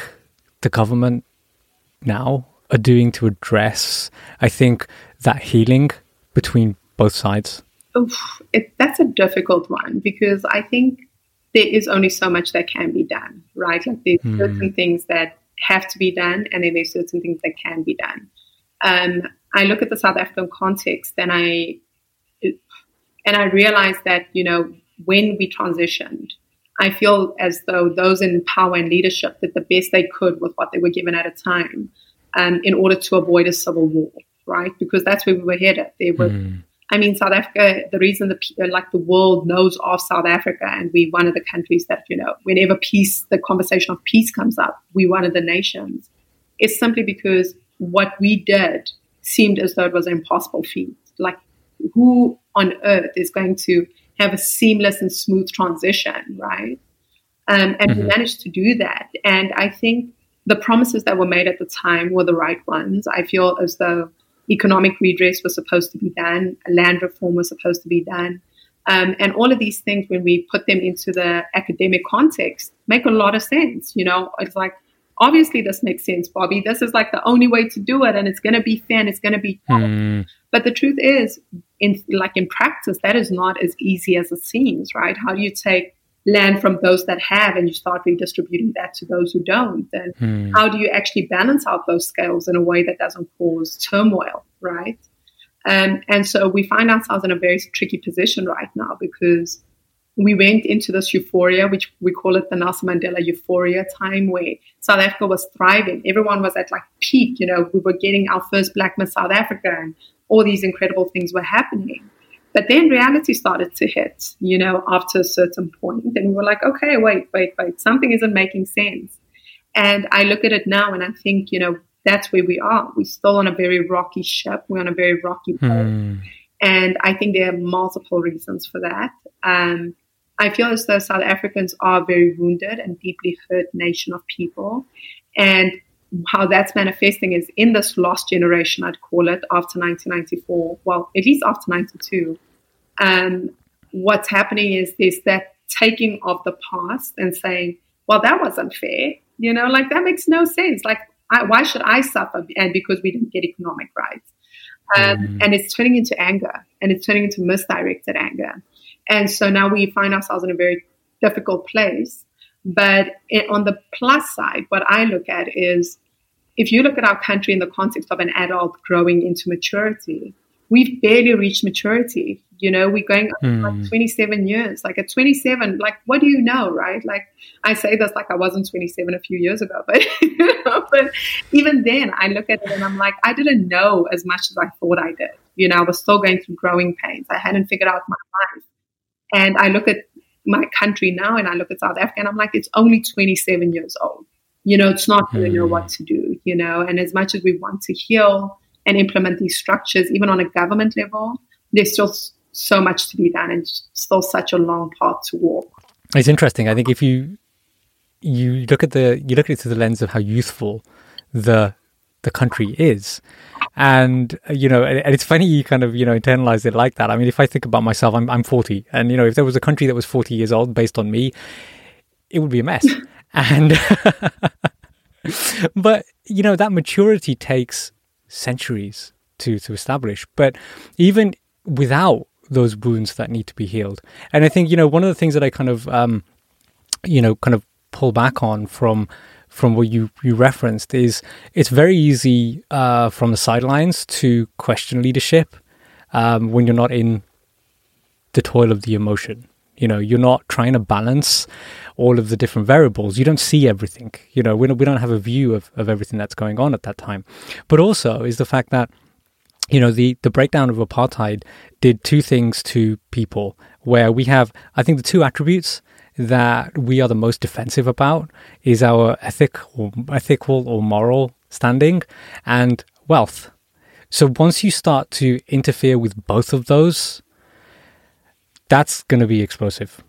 the government now are doing to address, I think, that healing between both sides? Oof, it, that's a difficult one because I think there is only so much that can be done, right? Like there's hmm. certain things that have to be done, and then there's certain things that can be done. Um, I look at the South African context, and I and I realize that you know when we transitioned, I feel as though those in power and leadership did the best they could with what they were given at a time, um, in order to avoid a civil war right? Because that's where we were headed. There were, mm. I mean, South Africa. The reason the like the world knows of South Africa, and we're one of the countries that you know, whenever peace, the conversation of peace comes up, we're one of the nations. It's simply because what we did seemed as though it was an impossible feat. Like, who on earth is going to have a seamless and smooth transition, right? Um, and mm-hmm. we managed to do that. And I think the promises that were made at the time were the right ones. I feel as though economic redress was supposed to be done, land reform was supposed to be done. Um, and all of these things, when we put them into the academic context, make a lot of sense. You know, it's like, obviously this makes sense, Bobby. This is like the only way to do it, and it's going to be fair and it's going to be. Hmm. But the truth is, in like in practice, that is not as easy as it seems, right? How do you take land from those that have and you start redistributing that to those who don't? And Hmm. how do you actually balance out those scales in a way that doesn't cause turmoil, right? Um, and so we find ourselves in a very tricky position right now because we went into this euphoria, which we call it the Nelson Mandela euphoria time, where South Africa was thriving. Everyone was at like peak. You know, we were getting our first Black Miss South Africa, and all these incredible things were happening. But then reality started to hit, you know, after a certain point, and we were like, okay, wait, wait, wait, something isn't making sense. And I look at it now, and I think, you know, that's where we are. We're still on a very rocky ship. We're on a very rocky boat. Hmm. And I think there are multiple reasons for that. Um, I feel as though South Africans are a very wounded and deeply hurt nation of people. And how that's manifesting is in this lost generation, I'd call it, after 1994, well, at least after 92. Um, what's happening is there's that taking of the past and saying, well, that wasn't fair. You know, like that makes no sense. Like, I, why should I suffer? And because we didn't get economic rights. Um, Mm. And it's turning into anger and it's turning into misdirected anger. And so now we find ourselves in a very difficult place. But i- on the plus side, what I look at is if you look at our country in the context of an adult growing into maturity, we've barely reached maturity. You know, we're going up Hmm. like 27 years. Like at 27, like what do you know, right? Like I say this like I wasn't 27 a few years ago, but you know, but even then I look at it and I'm like, I didn't know as much as I thought I did. You know, I was still going through growing pains. I hadn't figured out my life. And I look at my country now and I look at South Africa and I'm like, it's only 27 years old. You know, it's not really know Hmm. what to do, you know, and as much as we want to heal and implement these structures, even on a government level, there's still so much to be done and still such a long path to walk. It's interesting. I think if you you look at the you look at it through the lens of how youthful the the country is, and uh, you know, and, and it's funny you kind of you know internalize it like that. I mean, if I think about myself, I'm I'm 40, and you know, if there was a country that was 40 years old based on me, it would be a mess. and but you know that maturity takes centuries to to establish. But even without those wounds that need to be healed, and I think you know one of the things that I kind of um, you know kind of pull back on from from what you you referenced is it's very easy uh, from the sidelines to question leadership um, when you're not in the toil of the emotion. You know, you're not trying to balance all of the different variables. You don't see everything. You know, we don't, we don't have a view of, of everything that's going on at that time. But also is the fact that, you know, the, the breakdown of apartheid did two things to people where we have, I think, the two attributes that we are the most defensive about is our ethic or ethical or moral standing and wealth. So once you start to interfere with both of those, that's going to be explosive.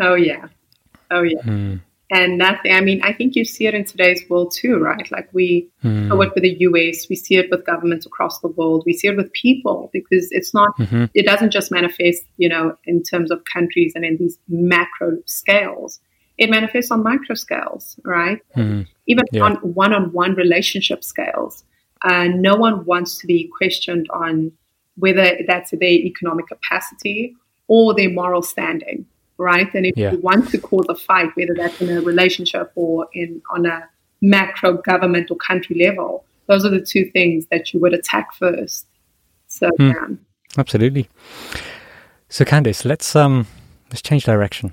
Oh yeah, oh yeah. Hmm. And nothing. I mean, I think you see it in today's world too, right? Like we Hmm. work with the US, we see it with governments across the world, we see it with people because it's not. Mhm. It doesn't just manifest, you know, in terms of countries and in these macro scales. It manifests on micro scales, right? Hmm. Even Yeah. on one-on-one relationship scales. Uh, no one wants to be questioned on whether that's their economic capacity or their moral standing, right? And if Yeah. you want to cause a fight, whether that's in a relationship or in on a macro government or country level, those are the two things that you would attack first. So Hmm. yeah. Absolutely. So Candice, let's um let's change direction.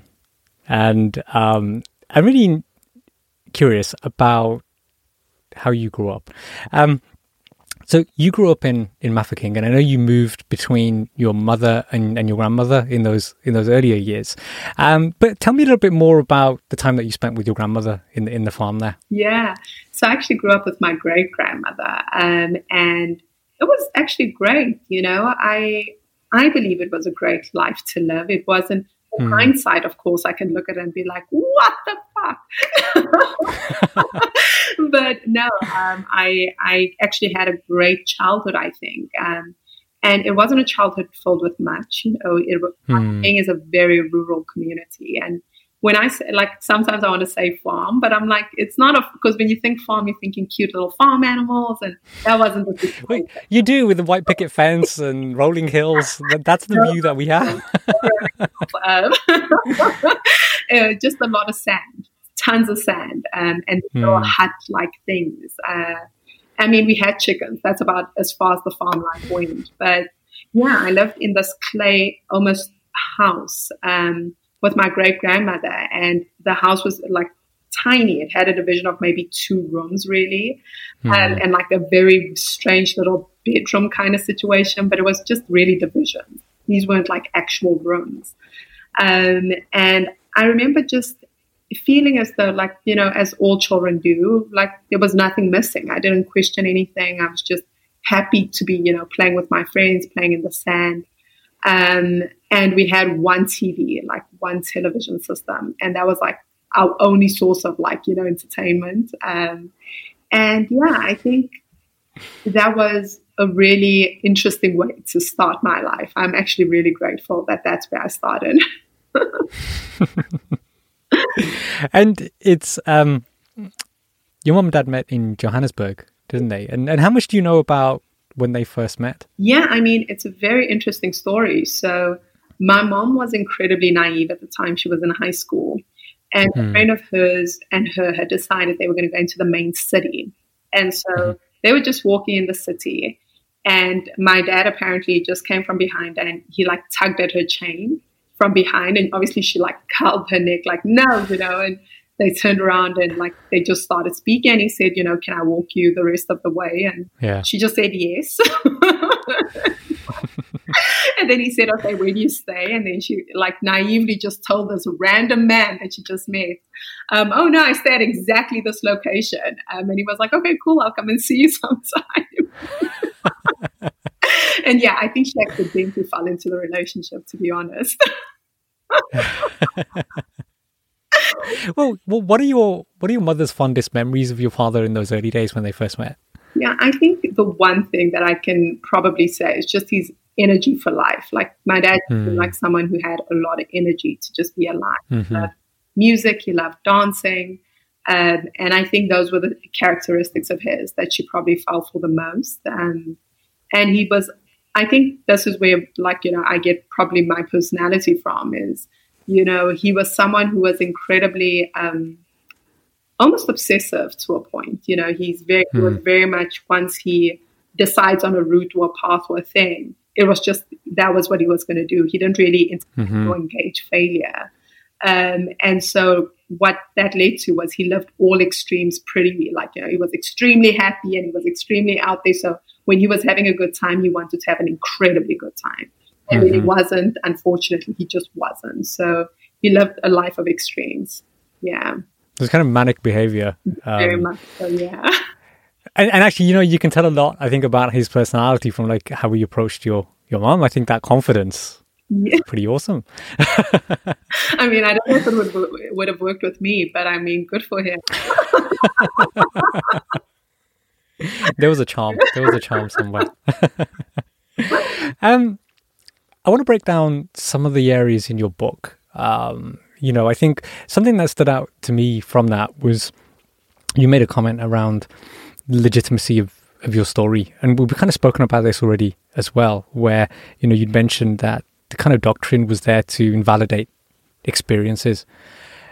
And um I'm really curious about how you grew up. Um so you grew up in in Mafeking and I know you moved between your mother and, and your grandmother in those in those earlier years. Um but tell me a little bit more about the time that you spent with your grandmother in the in the farm there. Yeah. So I actually grew up with my great grandmother, um, and it was actually great. You know, I I believe it was a great life to live. It wasn't. Hmm. hindsight, of course, I can look at it and be like, "What the fuck?" but no, um, I I actually had a great childhood. I think, um, and it wasn't a childhood filled with much. You know, it was Hmm. Is a very rural community, and when I say, like, sometimes I want to say farm, but I'm like, it's not a, because when you think farm, you're thinking cute little farm animals, and that wasn't the Wait, You do with the white picket fence and rolling hills. That's the view that we have. um, uh, just a lot of sand, tons of sand, um, and little hmm. hut like things. Uh, I mean, we had chickens. That's about as far as the farm life went. But yeah, I lived in this clay almost house. Um, with my great grandmother, and the house was like tiny. It had a division of maybe two rooms, really, mm. um, and like a very strange little bedroom kind of situation. But it was just really divisions. These weren't like actual rooms. Um, and I remember just feeling as though, like, you know, as all children do, like there was nothing missing. I didn't question anything. I was just happy to be, you know, playing with my friends, playing in the sand. Um, and we had one TV, like one television system, and that was like our only source of like you know entertainment. Um, and yeah, I think that was a really interesting way to start my life. I'm actually really grateful that that's where I started. and it's um, your mom and dad met in Johannesburg, didn't they? And and how much do you know about when they first met? Yeah, I mean, it's a very interesting story. So, my mom was incredibly naive at the time she was in high school. And mm. a hmm. friend of hers and her had decided they were going to go into the main city. And so mm. they were just walking in the city. And my dad apparently just came from behind and he like tugged at her chain from behind. And obviously she like curled her neck, like, no, you know. And they turned around and like they just started speaking and he said you know can i walk you the rest of the way and yeah. she just said yes and then he said okay where do you stay and then she like naively just told this random man that she just met um, oh no i stay at exactly this location um, and he was like okay cool i'll come and see you sometime and yeah i think she accidentally fell into the relationship to be honest well, well, what are your what are your mother's fondest memories of your father in those early days when they first met? Yeah, I think the one thing that I can probably say is just his energy for life. Like my dad, mm. like someone who had a lot of energy to just be alive. Mm-hmm. He loved music, he loved dancing. Um, and I think those were the characteristics of his that she probably fell for the most. Um, and he was, I think this is where, like, you know, I get probably my personality from is you know, he was someone who was incredibly um, almost obsessive to a point. You know, he's very hmm. was very much once he decides on a route or a path or a thing, it was just that was what he was going to do. He didn't really mm-hmm. engage failure. Um, and so what that led to was he loved all extremes pretty like you know he was extremely happy and he was extremely out there so when he was having a good time he wanted to have an incredibly good time and mm-hmm. he wasn't. Unfortunately, he just wasn't. So he lived a life of extremes. Yeah. It's kind of manic behavior. Um, Very much so, yeah. And, and, actually, you know, you can tell a lot, I think, about his personality from like how he approached your, your mom. I think that confidence yeah. pretty awesome. I mean, I don't know if it would, would have worked with me, but I mean, good for him. there was a charm. There was a charm somewhere. um, I want to break down some of the areas in your book. Um, you know, I think something that stood out to me from that was you made a comment around legitimacy of, of your story. And we've kind of spoken about this already as well, where, you know, you'd mentioned that the kind of doctrine was there to invalidate experiences.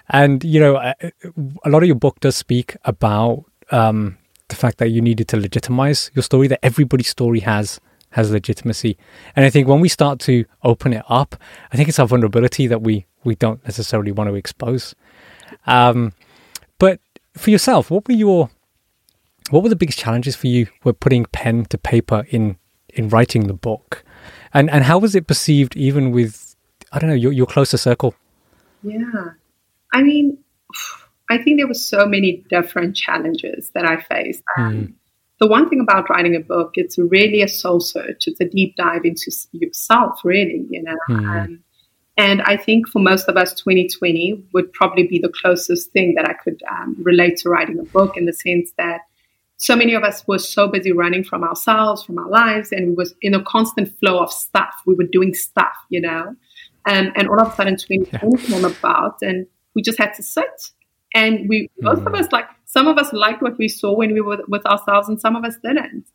And, you know, a, lot of your book does speak about um, the fact that you needed to legitimize your story, that everybody's story has has legitimacy. And I think when we start to open it up, I think it's our vulnerability that we we don't necessarily want to expose. Um, but for yourself, what were your what were the biggest challenges for you with putting pen to paper in in writing the book, and and how was it perceived even with I don't know your your closer circle? Yeah, I mean, I think there were so many different challenges that I faced. Um, mm the one thing about writing a book, it's really a soul search. It's a deep dive into yourself, really, you know. Mm. Um, and I think for most of us, 2020 would probably be the closest thing that I could um, relate to writing a book in the sense that so many of us were so busy running from ourselves, from our lives, and we was in a constant flow of stuff. We were doing stuff, you know. Um, and all of a sudden, 2020 yeah. came about, and we just had to sit. And we, most of us, like, some of us liked what we saw when we were with ourselves, and some of us didn't.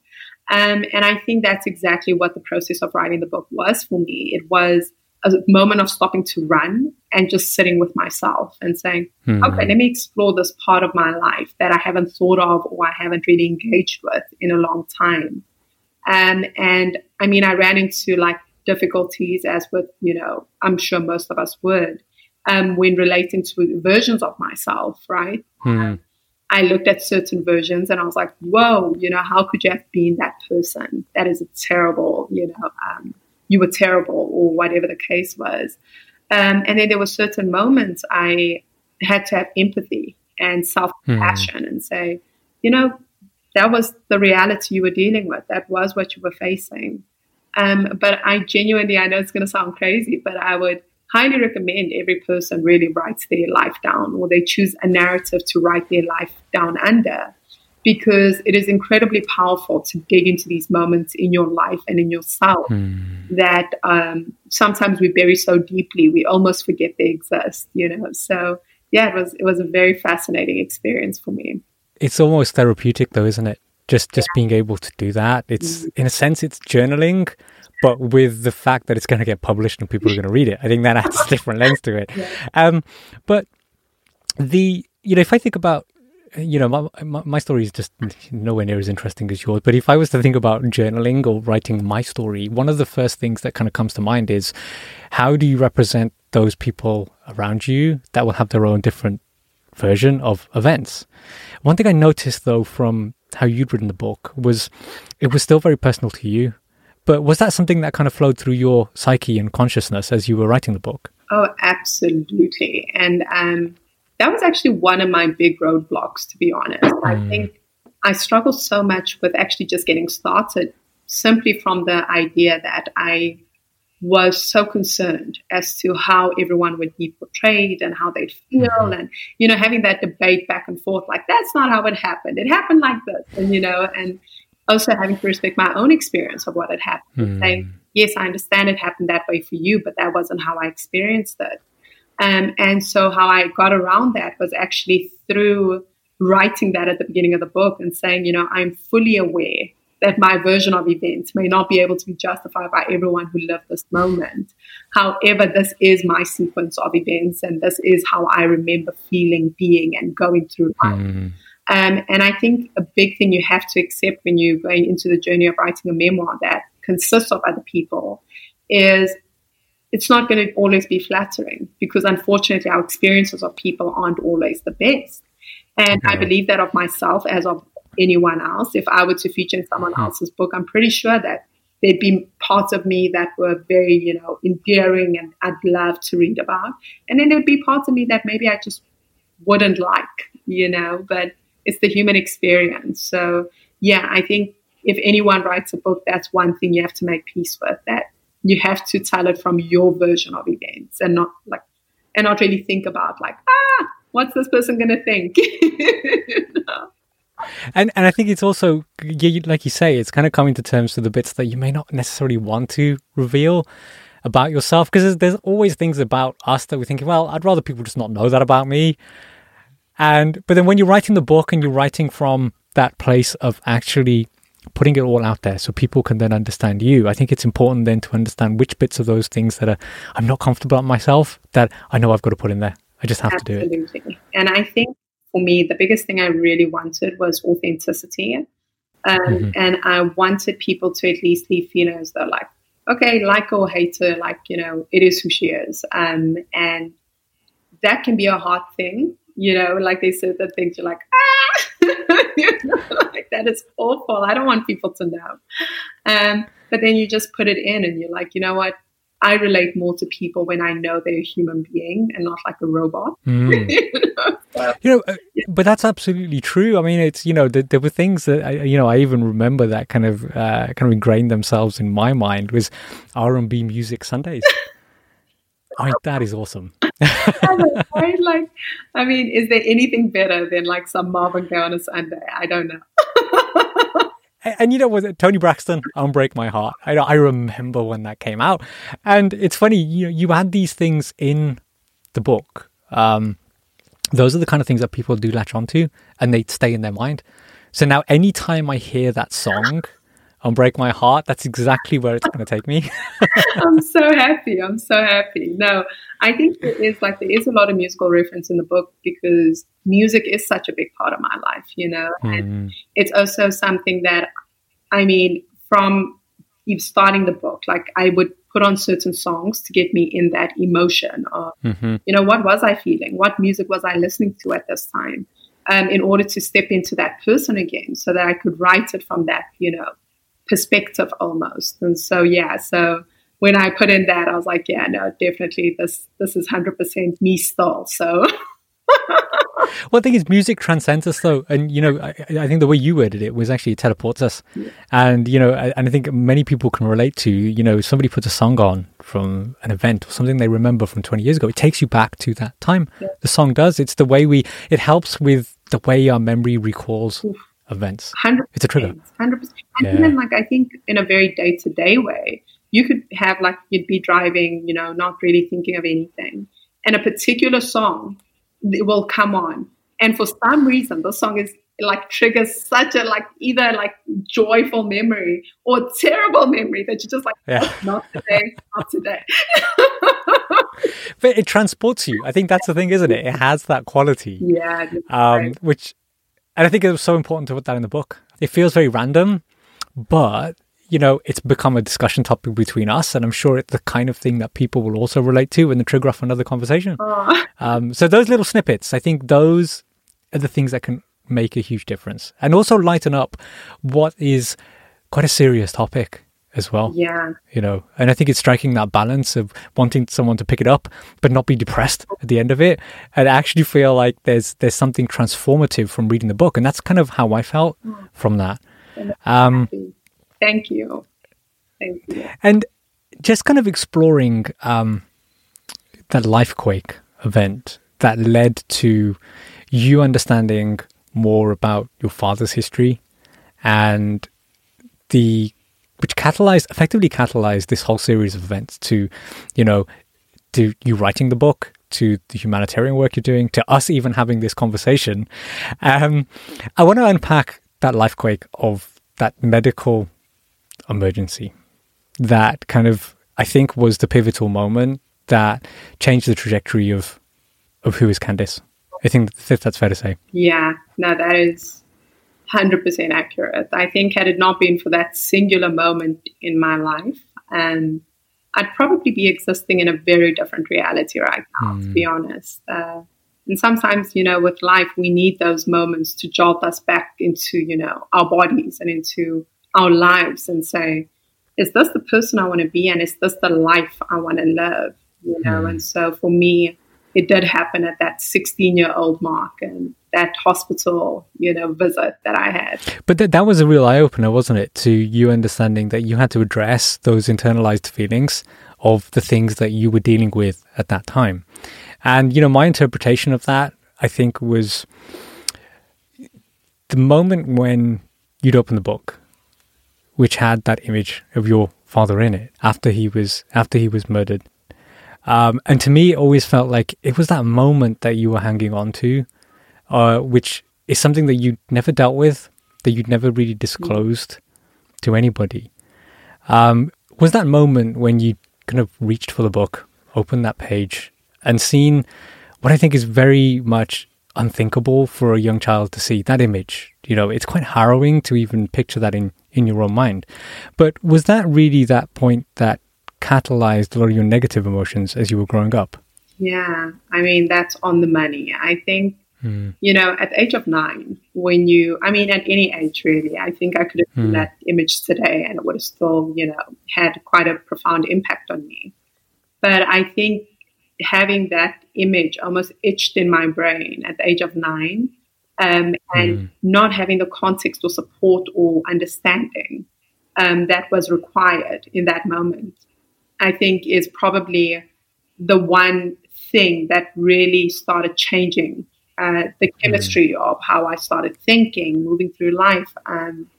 Um, and I think that's exactly what the process of writing the book was for me. It was a moment of stopping to run and just sitting with myself and saying, mm-hmm. okay, let me explore this part of my life that I haven't thought of or I haven't really engaged with in a long time. Um, and I mean, I ran into like difficulties as with, you know, I'm sure most of us would, um, when relating to versions of myself, right? Mm-hmm. I looked at certain versions and I was like, whoa, you know, how could you have been that person? That is a terrible, you know, um, you were terrible or whatever the case was. Um, and then there were certain moments I had to have empathy and self compassion hmm. and say, you know, that was the reality you were dealing with. That was what you were facing. Um, but I genuinely, I know it's going to sound crazy, but I would highly recommend every person really writes their life down or they choose a narrative to write their life down under because it is incredibly powerful to dig into these moments in your life and in yourself mm. that um, sometimes we bury so deeply we almost forget they exist you know so yeah it was it was a very fascinating experience for me it's almost therapeutic though isn't it just just yeah. being able to do that it's mm. in a sense it's journaling but with the fact that it's going to get published and people are going to read it i think that adds a different lens to it yeah. um, but the you know if i think about you know, my, my, my story is just nowhere near as interesting as yours. But if I was to think about journaling or writing my story, one of the first things that kind of comes to mind is how do you represent those people around you that will have their own different version of events? One thing I noticed though from how you'd written the book was it was still very personal to you. But was that something that kind of flowed through your psyche and consciousness as you were writing the book? Oh, absolutely. And um, that was actually one of my big roadblocks, to be honest. Mm. I think I struggled so much with actually just getting started simply from the idea that I was so concerned as to how everyone would be portrayed and how they'd feel mm-hmm. and you know having that debate back and forth like that's not how it happened it happened like this and you know and also having to respect my own experience of what had happened mm. saying yes i understand it happened that way for you but that wasn't how i experienced it um, and so how I got around that was actually through writing that at the beginning of the book and saying, you know, I'm fully aware that my version of events may not be able to be justified by everyone who lived this moment. However, this is my sequence of events and this is how I remember feeling, being, and going through life. Mm. Um, and I think a big thing you have to accept when you're going into the journey of writing a memoir that consists of other people is it's not going to always be flattering because unfortunately our experiences of people aren't always the best. And I believe that of myself as of anyone else. If I were to feature in someone mm-hmm. else's book, I'm pretty sure that there'd be parts of me that were very, you know, endearing and I'd love to read about. And then there'd be parts of me that maybe I just wouldn't like, you know, but it's the human experience. So yeah, I think if anyone writes a book, that's one thing you have to make peace with that you have to tell it from your version of events and not like and not really think about like ah what's this person going to think? And and i think it's also like you say it's kind of coming to terms with the bits that you may not necessarily want to reveal about yourself because there's, there's always things about us that we're thinking well i'd rather people just not know that about me. And but then when you're writing the book and you're writing from that place of actually putting it all out there so people can then understand you. I think it's important then to understand which bits of those things that are I'm not comfortable about myself that I know I've got to put in there. I just have Absolutely. to do it. And I think for me, the biggest thing I really wanted was authenticity. Um, mm-hmm. And I wanted people to at least leave feeling as though, like, okay, like or hate her, like, you know, it is who she is. Um, and that can be a hard thing, you know, like they said that things you're like, ah, like that is awful. I don't want people to know. Um, but then you just put it in and you're like, you know what? I relate more to people when I know they're a human being and not like a robot. Mm. you know, so, you know uh, yeah. but that's absolutely true. I mean, it's you know the, there were things that I, you know I even remember that kind of uh, kind of ingrained themselves in my mind was R and B music Sundays. That is awesome. right? Like, I mean, is there anything better than like some Marvin Gaye on a Sunday? I don't know. and, and, you know, was it Toni Braxton? "Unbreak My Heart." I I remember when that came out, and it's funny. You know, you had these things in the book, um, those are the kind of things that people do latch onto and they stay in their mind. So now, anytime I hear that song Unbreak My Heart, that's exactly where it's going to take me. I'm so happy. I'm so happy. No, I think there is like, there is a lot of musical reference in the book because music is such a big part of my life, you know, mm. and it's also something that, I mean, from starting the book, like I would put on certain songs to get me in that emotion of, mm-hmm. you know, what was I feeling? What music was I listening to at this time? Um, in order to step into that person again so that I could write it from that, you know, perspective almost. And so, yeah, so when I put in that, I was like, yeah, no, definitely this, this is 100% me still. So well, the thing is, music transcends us, though, and you know, I, I, think the way you worded it was actually it teleports us, yeah. and you know, and I think many people can relate to. You know, somebody puts a song on from an event or something they remember from 20 years ago. It takes you back to that time. Yeah. The song does. It's the way we. It helps with the way our memory recalls. Oof. Events. 100%, it's a trigger. Hundred percent. And yeah. even like I think in a very day to day way, you could have like you'd be driving, you know, not really thinking of anything, and a particular song will come on. And for some reason, the song is like triggers such a like either like joyful memory or terrible memory that you're just like, yeah. Oh, not today, not today. but it transports you. I think that's the thing, isn't it? It has that quality. Yeah. Um, right. Which, and I think it was so important to put that in the book. It feels very random, but you know, it's become a discussion topic between us, and I'm sure it's the kind of thing that people will also relate to and trigger off another conversation. Um, so those little snippets, I think those are the things that can make a huge difference, and also lighten up what is quite a serious topic as well. Yeah. You know, and I think it's striking that balance of wanting someone to pick it up but not be depressed at the end of it and actually feel like there's there's something transformative from reading the book and that's kind of how I felt mm. from that. Um, Thank you. Thank you. And just kind of exploring um, that Lifequake event that led to you understanding more about your father's history and the which catalyzed effectively catalyzed this whole series of events to you know to you writing the book to the humanitarian work you're doing to us even having this conversation um, i want to unpack that lifequake of that medical emergency. That kind of, I think, was the pivotal moment that changed the trajectory of of who is Candice. I think that's fair to say. Yeah, no, that is 100% accurate. I think had it not been for that singular moment in my life, and um, I'd probably be existing in a very different reality right now, mm. to be hmm. honest. Uh, and sometimes, you know, with life, we need those moments to jolt us back into, you know, our bodies and into our lives and say, is this the person I want to be and is this the life I want to live? You know, mm. and so for me, it did happen at that 16 year old mark and that hospital, you know, visit that I had. But th- that was a real eye opener, wasn't it? To you understanding that you had to address those internalized feelings of the things that you were dealing with at that time. And, you know, my interpretation of that, I think, was the moment when you'd open the book which had that image of your father in it after he was after he was murdered. Um, and to me, it always felt like it was that moment that you were hanging on to, uh, which is something that you never dealt with, that you'd never really disclosed to anybody. Um, was that moment when you kind of reached for the book, opened that page, and seen what I think is very much unthinkable for a young child to see that image. You know, it's quite harrowing to even picture that in, in your own mind. But was that really that point that catalyzed a lot of your negative emotions as you were growing up? Yeah, I mean, that's on the money. I think, mm. you know, at the age of nine, when you, I mean, at any age really, I think I could have seen mm. that image today and it would have still, you know, had quite a profound impact on me. But I think having that image almost etched in my brain at the age of nine um, and mm. not having the context or support or understanding um, that was required in that moment, I think is probably the one thing that really started changing uh, the mm. chemistry mm. of how I started thinking, moving through life. Um,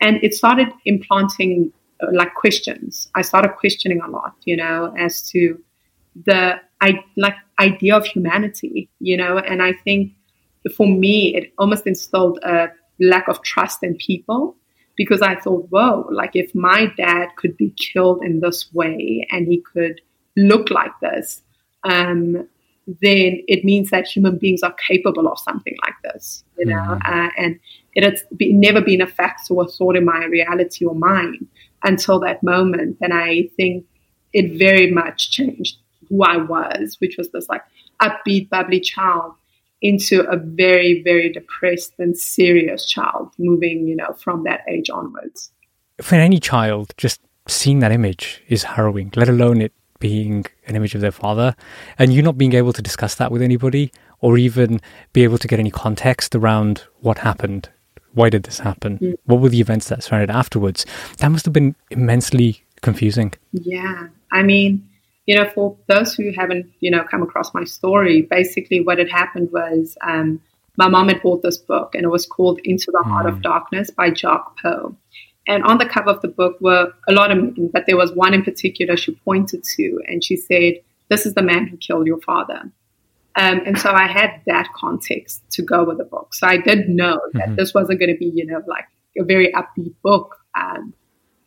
and it started implanting uh, like questions. I started questioning a lot, you know, as to the I like idea of humanity, you know, and I think for me, it almost instilled a lack of trust in people because I thought, whoa, like if my dad could be killed in this way and he could look like this, um, then it means that human beings are capable of something like this, you know, mm-hmm. uh, and it has be, never been a fact or a thought in my reality or mind until that moment. And I think it very much changed who I was, which was this like upbeat, bubbly child into a very, very depressed and serious child moving, you know, from that age onwards. For any child, just seeing that image is harrowing, let alone it being an image of their father and you not being able to discuss that with anybody or even be able to get any context around what happened. Why did this happen? Mm. What were the events that surrounded afterwards? That must have been immensely confusing. Yeah. I mean, you know, for those who haven't, you know, come across my story, basically what had happened was um, my mom had bought this book and it was called Into the Heart mm. of Darkness by Jacques Pauw. And on the cover of the book were a lot of men, but there was one in particular she pointed to and she said, This is the man who killed your father. Um, and so I had that context to go with the book. So I did know that mm-hmm. this wasn't going to be, you know, like a very upbeat book. Um,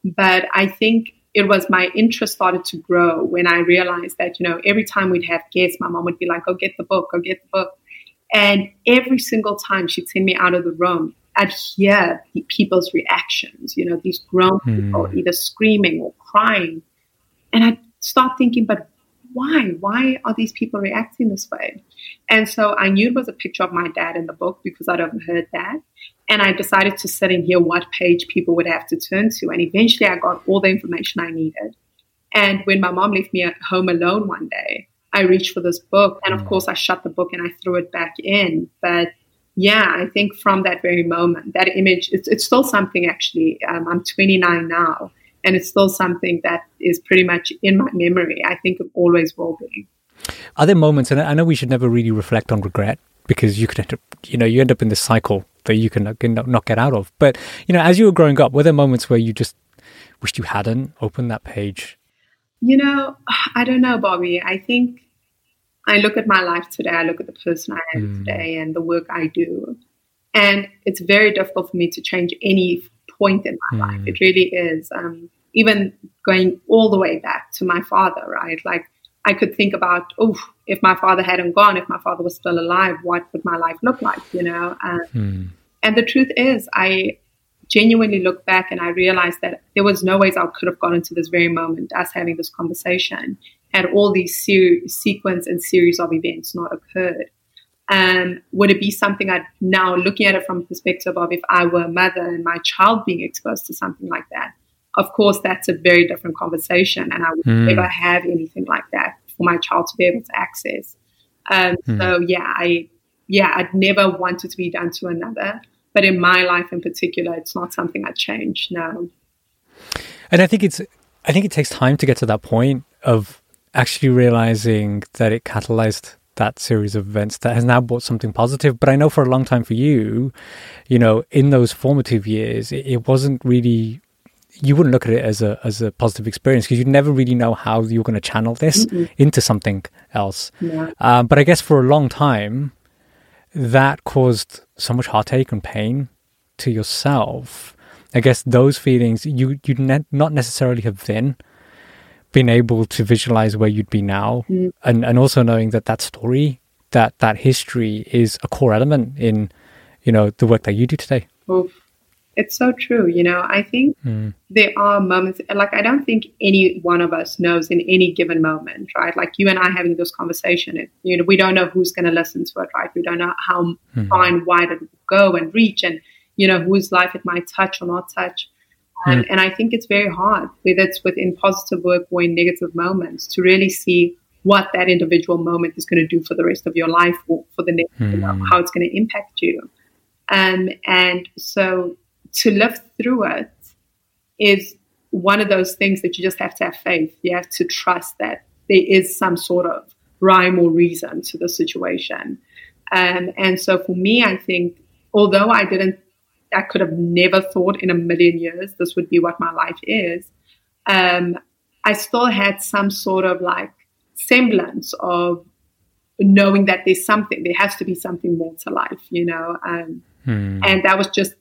but I think it was my interest started to grow when I realized that, you know, every time we'd have guests, my mom would be like, go get the book, go get the book. And every single time she'd send me out of the room, I'd hear people's reactions, you know, these grown mm. people either screaming or crying. And I'd start thinking, but why? Why are these people reacting this way? And so I knew it was a picture of my dad in the book because I'd overheard that. And I decided to sit and hear what page people would have to turn to. And eventually I got all the information I needed. And when my mom left me at home alone one day, I reached for this book. And of mm. course, I shut the book and I threw it back in. But yeah, I think from that very moment, that image, it's, it's still something actually. Um, I'm 29 now, and it's still something that is pretty much in my memory. I think it always will be. Are there moments, and I know we should never really reflect on regret because you could end up, you know, you end up in this cycle that you can, can not get out of. But you know, as you were growing up, were there moments where you just wished you hadn't opened that page? You know, I don't know, Bobby. I think I look at my life today. I look at the person I am mm. today and the work I do, and it's very difficult for me to change any point in my mm. life. It really is. Um, even going all the way back to my father, right? Like I could think about, oh, if my father hadn't gone, if my father was still alive, what would my life look like, you know? Um, hmm. And the truth is, I genuinely look back and I realized that there was no ways I could have gotten to this very moment, us having this conversation, had all these ser- sequence and series of events not occurred. Um, would it be something I'd now looking at it from the perspective of if I were a mother and my child being exposed to something like that? Of course, that's a very different conversation, and I would mm. never have anything like that for my child to be able to access. Um, mm. So yeah, I yeah, I'd never want it to be done to another, but in my life in particular, it's not something I change. No. And I think it's I think it takes time to get to that point of actually realizing that it catalyzed that series of events that has now brought something positive. But I know for a long time for you, you know, in those formative years, it, it wasn't really you wouldn't look at it as a as a positive experience because you'd never really know how you're going to channel this mm into something else. Yeah. Um, but I guess for a long time, that caused so much heartache and pain to yourself. I guess those feelings you you'd ne- not necessarily have then been able to visualize where you'd be now, mm. and and also knowing that that story, that that history is a core element in, you know, the work that you do today. Oof it's so true. You know, I think mm. there are moments, like, I don't think any one of us knows in any given moment, right? Like you and I having this conversation, it, you know, we don't know who's going to listen to it, right? We don't know how mm. far and wide it will go and reach and, you know, whose life it might touch or not touch. Um, and I think it's very hard, whether it's within positive work or in negative moments, to really see what that individual moment is going to do for the rest of your life or for the next, mm. you know, hmm. how it's going to impact you. Um, and so to live through it is one of those things that you just have to have faith. You have to trust that there is some sort of rhyme or reason to the situation. Um, and so for me, I think, although I didn't, I could have never thought in a million years this would be what my life is, um, I still had some sort of like semblance of knowing that there's something, there has to be something more to life, you know. Um, hmm. And that was just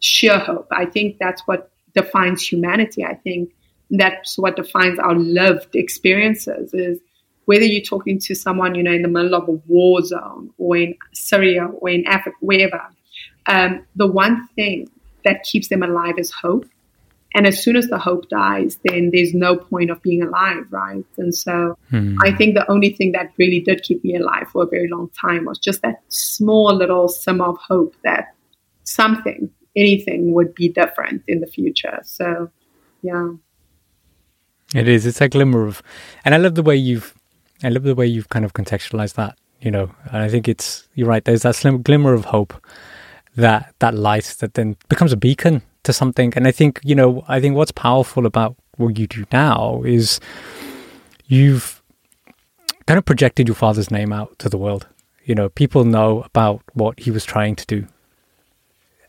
sheer hope. I think that's what defines humanity. I think that's what defines our lived experiences is whether you're talking to someone, you know, in the middle of a war zone or in Syria or in Africa, wherever, um, the one thing that keeps them alive is hope. And as soon as the hope dies, then there's no point of being alive, right? And so hmm. I think the only thing that really did keep me alive for a very long time was just that small little sum of hope that something, anything would be different in the future. So, yeah. It is. It's a glimmer of, and I love the way you've, I love the way you've kind of contextualized that. You know, and I think it's you're right. There's that slim glimmer of hope, that that light that then becomes a beacon to something. And I think, you know, I think what's powerful about what you do now is you've kind of projected your father's name out to the world. You know, people know about what he was trying to do.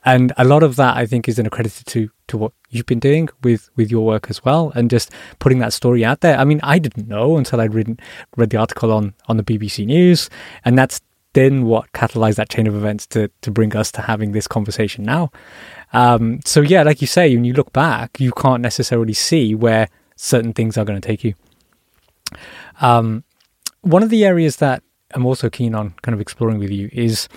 And a lot of that I think is then accredited to to what you've been doing with with your work as well and just putting that story out there. I mean, I didn't know until I'd read read the article on on the BBC News and that's then what catalyzed that chain of events to to bring us to having this conversation now. Um, so yeah, like you say, when you look back, you can't necessarily see where certain things are going to take you. Um, one of the areas that I'm also keen on kind of exploring with you is,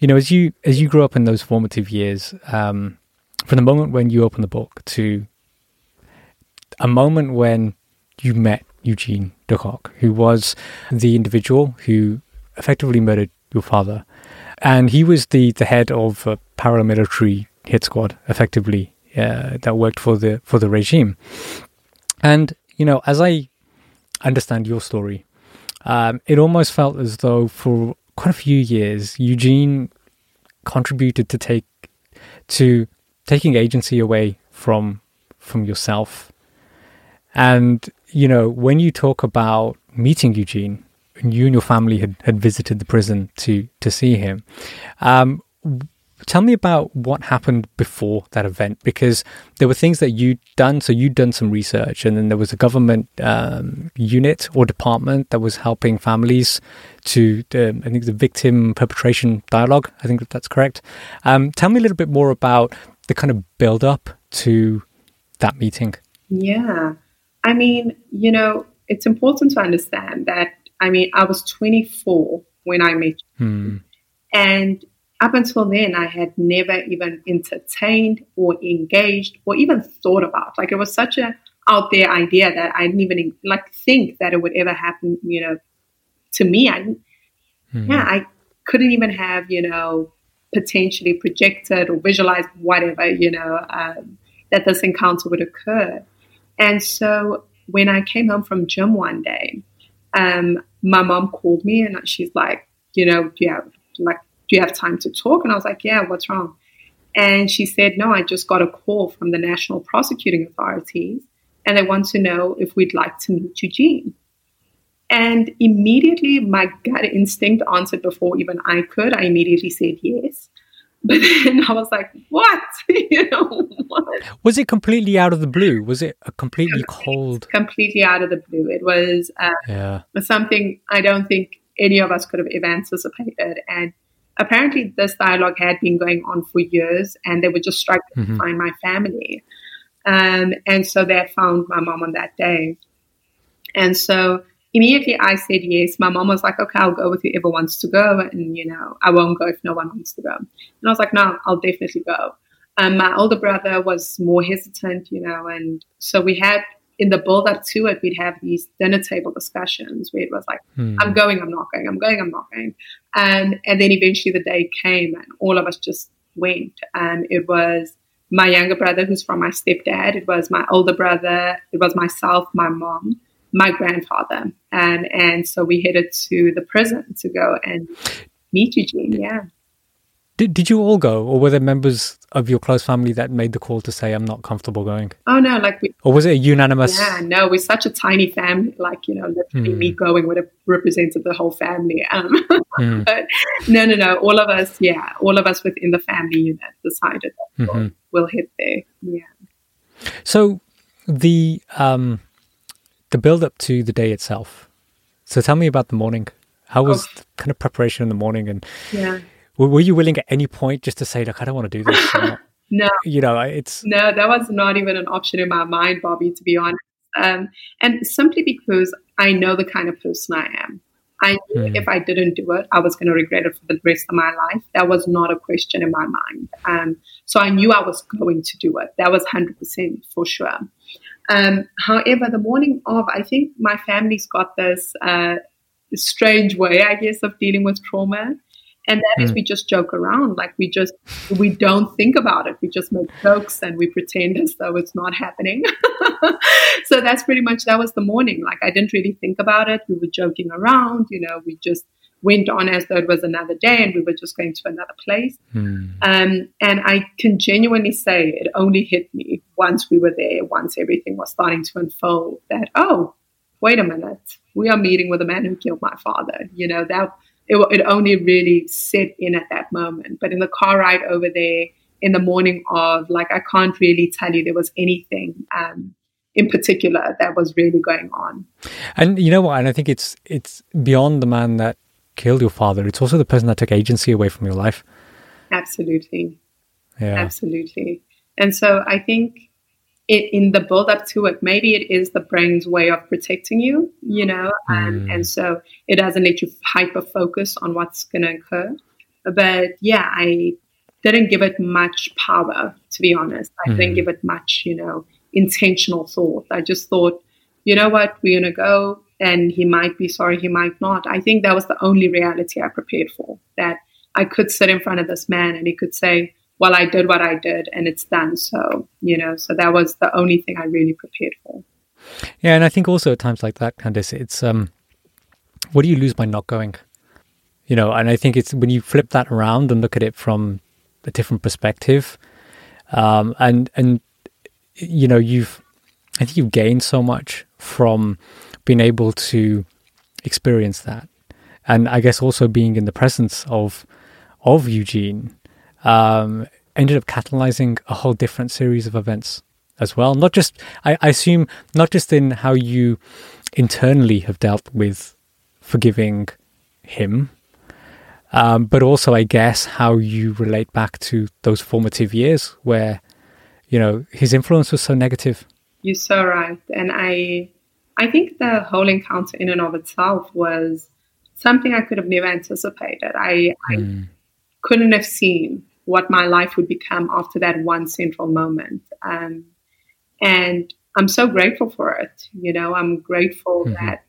you know, as you as you grew up in those formative years, um, from the moment when you opened the book to a moment when you met Eugene de Kock, who was the individual who effectively murdered your father, and he was the the head of a paramilitary hit squad effectively uh, that worked for the for the regime. And you know, as I understand your story, um, it almost felt as though for quite a few years, Eugene contributed to take to taking agency away from from yourself. And you know, when you talk about meeting Eugene, you and your family had, had visited the prison to to see him. Um, tell me about what happened before that event because there were things that you'd done. So you'd done some research, and then there was a government um, unit or department that was helping families to, um, I think, the victim perpetration dialogue. I think that that's correct. Um, tell me a little bit more about the kind of build up to that meeting. Yeah. I mean, you know, it's important to understand that, I mean, I was 24 when I met you. Hmm. And up until then, I had never even entertained or engaged or even thought about. Like it was such a out there idea that I didn't even like think that it would ever happen. You know, to me, I mm-hmm. yeah, I couldn't even have you know potentially projected or visualized whatever you know um, that this encounter would occur. And so when I came home from gym one day, um, my mom called me and she's like, you know, do you have like do you have time to talk? And I was like, Yeah, what's wrong? And she said, No, I just got a call from the National Prosecuting Authorities, and they want to know if we'd like to meet Eugene. And immediately, my gut instinct answered before even I could. I immediately said yes. But then I was like, what? you know, what? Was it completely out of the blue? Was it a completely cold? Completely out of the blue. It was uh, yeah. something I don't think any of us could have ever anticipated. And apparently this dialogue had been going on for years and they were just struggling mm-hmm. to find my family. Um, and so they found my mom on that day. And so immediately I said yes. My mom was like, okay, I'll go with whoever wants to go. And, you know, I won't go if no one wants to go. And I was like, no, I'll definitely go. Um, my older brother was more hesitant, you know, and so we had in the build up to it, we'd have these dinner table discussions where it was like, hmm. I'm going, I'm not going, I'm going, I'm not going. Um, and then eventually the day came and all of us just went. And it was my younger brother, who's from my stepdad. It was my older brother. It was myself, my mom, my grandfather. And, and so we headed to the prison to go and meet Eugene. Yeah. Did, did you all go, or were there members of your close family that made the call to say, I'm not comfortable going? Oh, no. Like, we, or was it a unanimous? Yeah, no, we're such a tiny family. Like, you know, literally mm. me going would have represented the whole family. Um, mm. but no, no, no. All of us, yeah, all of us within the family unit decided that mm-hmm. we'll, we'll hit there. Yeah. So the um, the build up to the day itself. So tell me about the morning. How was oh. kind of preparation in the morning? And yeah, were, were, you willing at any point just to say, "Look, I don't want to do this"? no, you know, it's no, that was not even an option in my mind, Bobby. To be honest, um, and simply because I know the kind of person I am. I knew mm. if I didn't do it, I was going to regret it for the rest of my life. That was not a question in my mind. Um, so I knew I was going to do it. That was 100% for sure. Um, however, the morning of, I think my family's got this uh, strange way, I guess, of dealing with trauma. And that mm. is hmm. we just joke around. Like we just, we don't think about it. We just make jokes and we pretend as though it's not happening. so that's pretty much, that was the morning. Like I didn't really think about it. We were joking around, you know, we just went on as though it was another day and we were just going to another place. Mm. Um, and I can genuinely say it only hit me once we were there, once everything was starting to unfold that, oh, wait a minute, we are meeting with a man who killed my father. You know, that it, it only really set in at that moment. But in the car ride over there, in the morning of, like, I can't really tell you there was anything um, in particular that was really going on. And you know what? And I think it's it's beyond the man that killed your father. It's also the person that took agency away from your life. Absolutely. Yeah. Absolutely. And so I think it, in the build up to it, maybe it is the brain's way of protecting you, you know, and, mm. and so it doesn't let you hyper focus on what's going to occur. But yeah, I didn't give it much power, to be honest. I mm. didn't give it much, you know, intentional thought. I just thought, you know what, we're going to go and he might be sorry, he might not. I think that was the only reality I prepared for that I could sit in front of this man and he could say, well, I did what I did and it's done. So, you know, so that was the only thing I really prepared for. Yeah. And I think also at times like that, Candice, it's, um, what do you lose by not going? You know, and I think it's when you flip that around and look at it from a different perspective, um, and, and, you know, you've, I think you've gained so much from being able to experience that. And I guess also being in the presence of, of Eugene, um, ended up catalyzing a whole different series of events as well. Not just, I, I assume, not just in how you internally have dealt with forgiving him, um, but also, I guess, how you relate back to those formative years where, you know, his influence was so negative. You're so right, and I, I think the whole encounter in and of itself was something I could have never anticipated. I, mm. I hmm. couldn't have seen what my life would become after that one central moment. Um, and I'm so grateful for it. You know, I'm grateful mm-hmm. that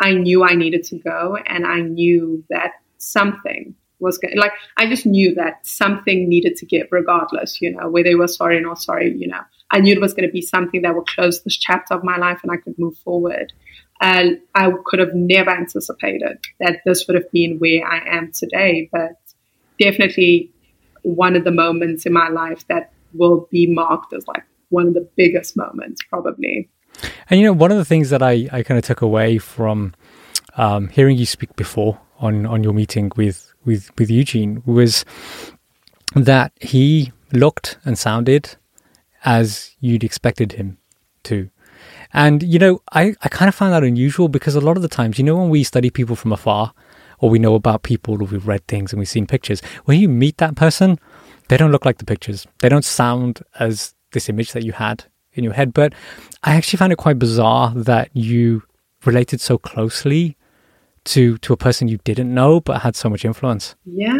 I knew I needed to go and I knew that something was going like I just knew that something needed to give regardless, you know, whether it was sorry or not sorry, you know. I knew it was going to be something that would close this chapter of my life and I could move forward. And I could have never anticipated that this would have been where I am today, but definitely one of the moments in my life that will be marked as like one of the biggest moments, probably. And you know, one of the things that I, I kind of took away from um, hearing you speak before on, on your meeting with, with, with Eugene was that he looked and sounded as you'd expected him to. And, you know, I, I kind of found that unusual because a lot of the times, you know, when we study people from afar, or we know about people or we've read things and we've seen pictures. When you meet that person, they don't look like the pictures. They don't sound as this image that you had in your head. But I actually found it quite bizarre that you related so closely to to a person you didn't know but had so much influence. Yeah,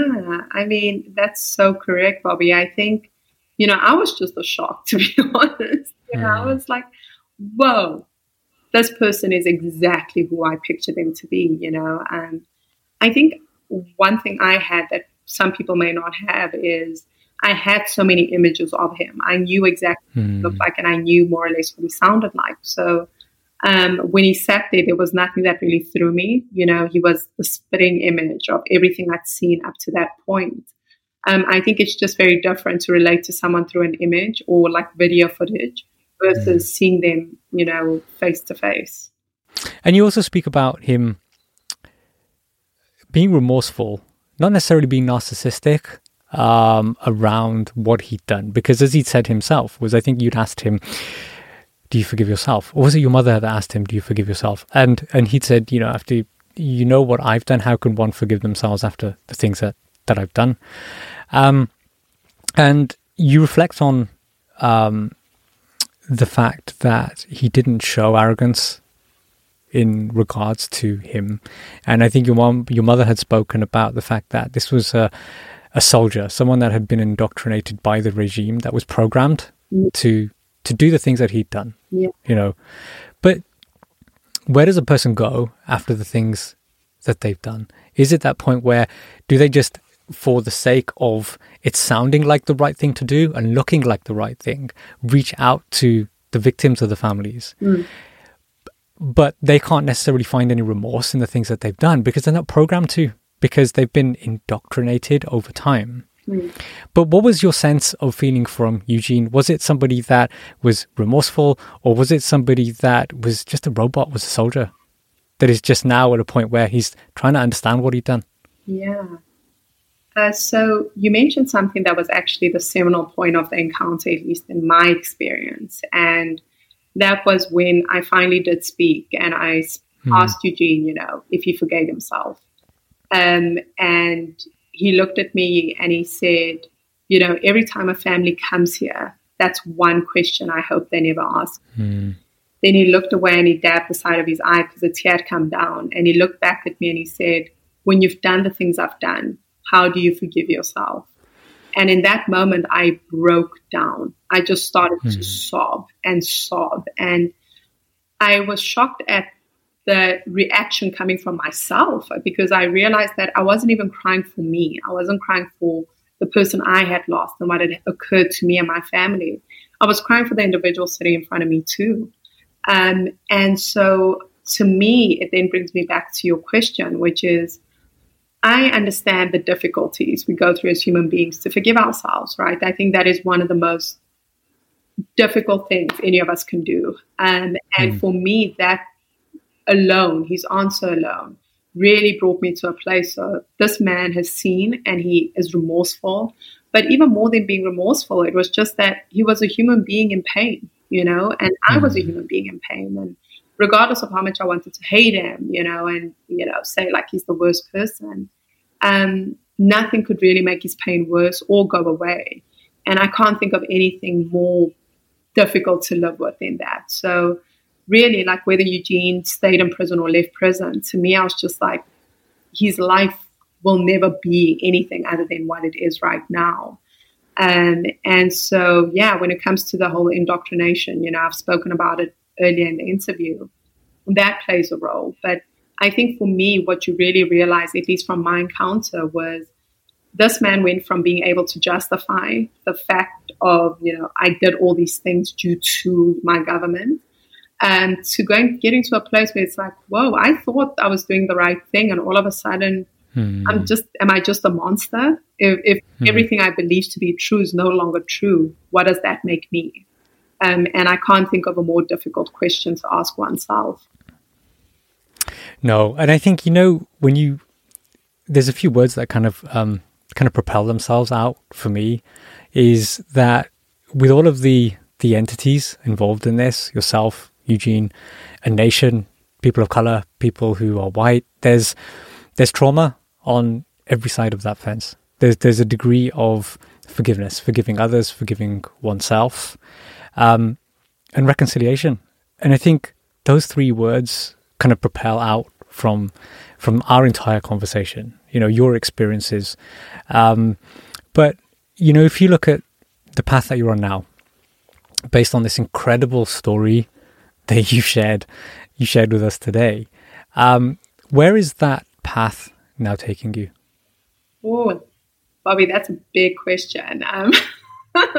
I mean that's so correct, Bobby. I think you know I was just a shock to be honest. You know, mm. I hmm. was like, whoa, this person is exactly who I pictured them to be. You know, and I think one thing I had that some people may not have is I had so many images of him. I knew exactly what he hmm. looked like and I knew more or less what he sounded like. So um, when he sat there, there was nothing that really threw me. You know, he was the spitting image of everything I'd seen up to that point. Um, I think it's just very different to relate to someone through an image or like video footage versus mm. seeing them, you know, face to face. And you also speak about him being remorseful, not necessarily being narcissistic um, around what he'd done. Because as he'd said himself, was I think you'd asked him, "Do you forgive yourself?" Or was it your mother that asked him, "Do you forgive yourself?" And and he'd said, you know, after you know what I've done. How can one forgive themselves after the things that, that I've done? Um, and you reflect on um, the fact that he didn't show arrogance in regards to him. And I think your mom, your mother had spoken about the fact that this was a, a soldier, someone that had been indoctrinated by the regime that was programmed mm. to to do the things that he'd done. Yeah. You know, but where does a person go after the things that they've done? Is it that point where do they just for the sake of it sounding like the right thing to do and looking like the right thing, reach out to the victims of the families. Mm. But they can't necessarily find any remorse in the things that they've done because they're not programmed to, because they've been indoctrinated over time. Mm. But what was your sense of feeling from Eugene? Was it somebody that was remorseful, or was it somebody that was just a robot, was a soldier, that is just now at a point where he's trying to understand what he'd done? Yeah. Uh, so you mentioned something that was actually the seminal point of the encounter, at least in my experience, and that was when I finally did speak and I hmm. asked Eugene, you know, if he forgave himself, um, and he looked at me and he said, you know, every time a family comes here, that's one question I hope they never ask. Hmm. Then he looked away and he dabbed the side of his eye because a tear had come down, and he looked back at me and he said, "When you've done the things I've done." How do you forgive yourself? And in that moment, I broke down. I just started mm-hmm. to hmm. sob and sob. And I was shocked at the reaction coming from myself because I realized that I wasn't even crying for me. I wasn't crying for the person I had lost and what had occurred to me and my family. I was crying for the individual sitting in front of me too. Um, and so to me, it then brings me back to your question, which is I understand the difficulties we go through as human beings to forgive ourselves, right? I think that is one of the most difficult things any of us can do. Um, and mm. for me, that alone, his answer alone, really brought me to a place of this man has seen and he is remorseful. But even more than being remorseful, it was just that he was a human being in pain, you know, and mm. I was a hmm. human being in pain. And regardless of how much I wanted to hate him, you know, and, you know, say like he's the worst person, um, nothing could really make his pain worse or go away. And I can't think of anything more difficult to live with than that. So, really, like whether Eugene stayed in prison or left prison, to me, I was just like, his life will never be anything other than what it is right now. Um, and so, yeah, when it comes to the whole indoctrination, you know, I've spoken about it earlier in the interview, that plays a role. But I think for me, what you really realize, at least from my encounter, was this man went from being able to justify the fact of, you know, I did all these things due to my government, and to going getting to a place where it's like, whoa, I thought I was doing the right thing, and all of a sudden, hmm. I'm just, am I just a monster? If, if hmm. everything I believe to be true is no longer true, what does that make me? Um, and I can't think of a more difficult question to ask oneself. No, and I think you know when you there's a few words that kind of um, kind of propel themselves out for me is that with all of the the entities involved in this, yourself, Eugene, a nation, people of color, people who are white, there's there's trauma on every side of that fence. There's there's a degree of forgiveness, forgiving others, forgiving oneself, um, and reconciliation. And I think those three words kind of propel out from from our entire conversation. You know, your experiences. Um, but you know, if you look at the path that you're on now, based on this incredible story that you shared, you shared with us today, um, where is that path now taking you? Oh, Bobby, that's a big question. Um, uh,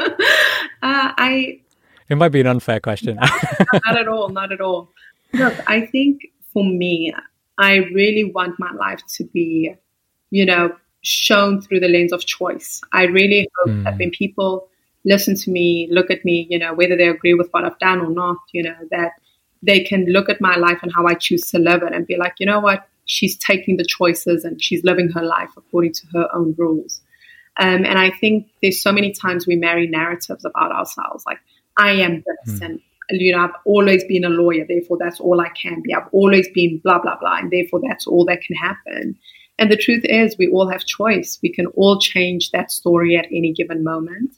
I. It might be an unfair question. not at all. Not at all. Look, I think for me, I really want my life to be, you know, shown through the lens of choice. I really hope mm. that hmm. when people listen to me, look at me, you know, whether they agree with what I've done or not, you know, that they can look at my life and how I choose to live it and be like, you know what, she's taking the choices and she's living her life according to her own rules. Um, and I think there's so many times we marry narratives about ourselves, like I am this mm. and you know, I've always been a lawyer, therefore that's all I can be. I've always been blah, blah, blah, and therefore that's all that can happen. And the truth is, we all have choice. We can all change that story at any given moment.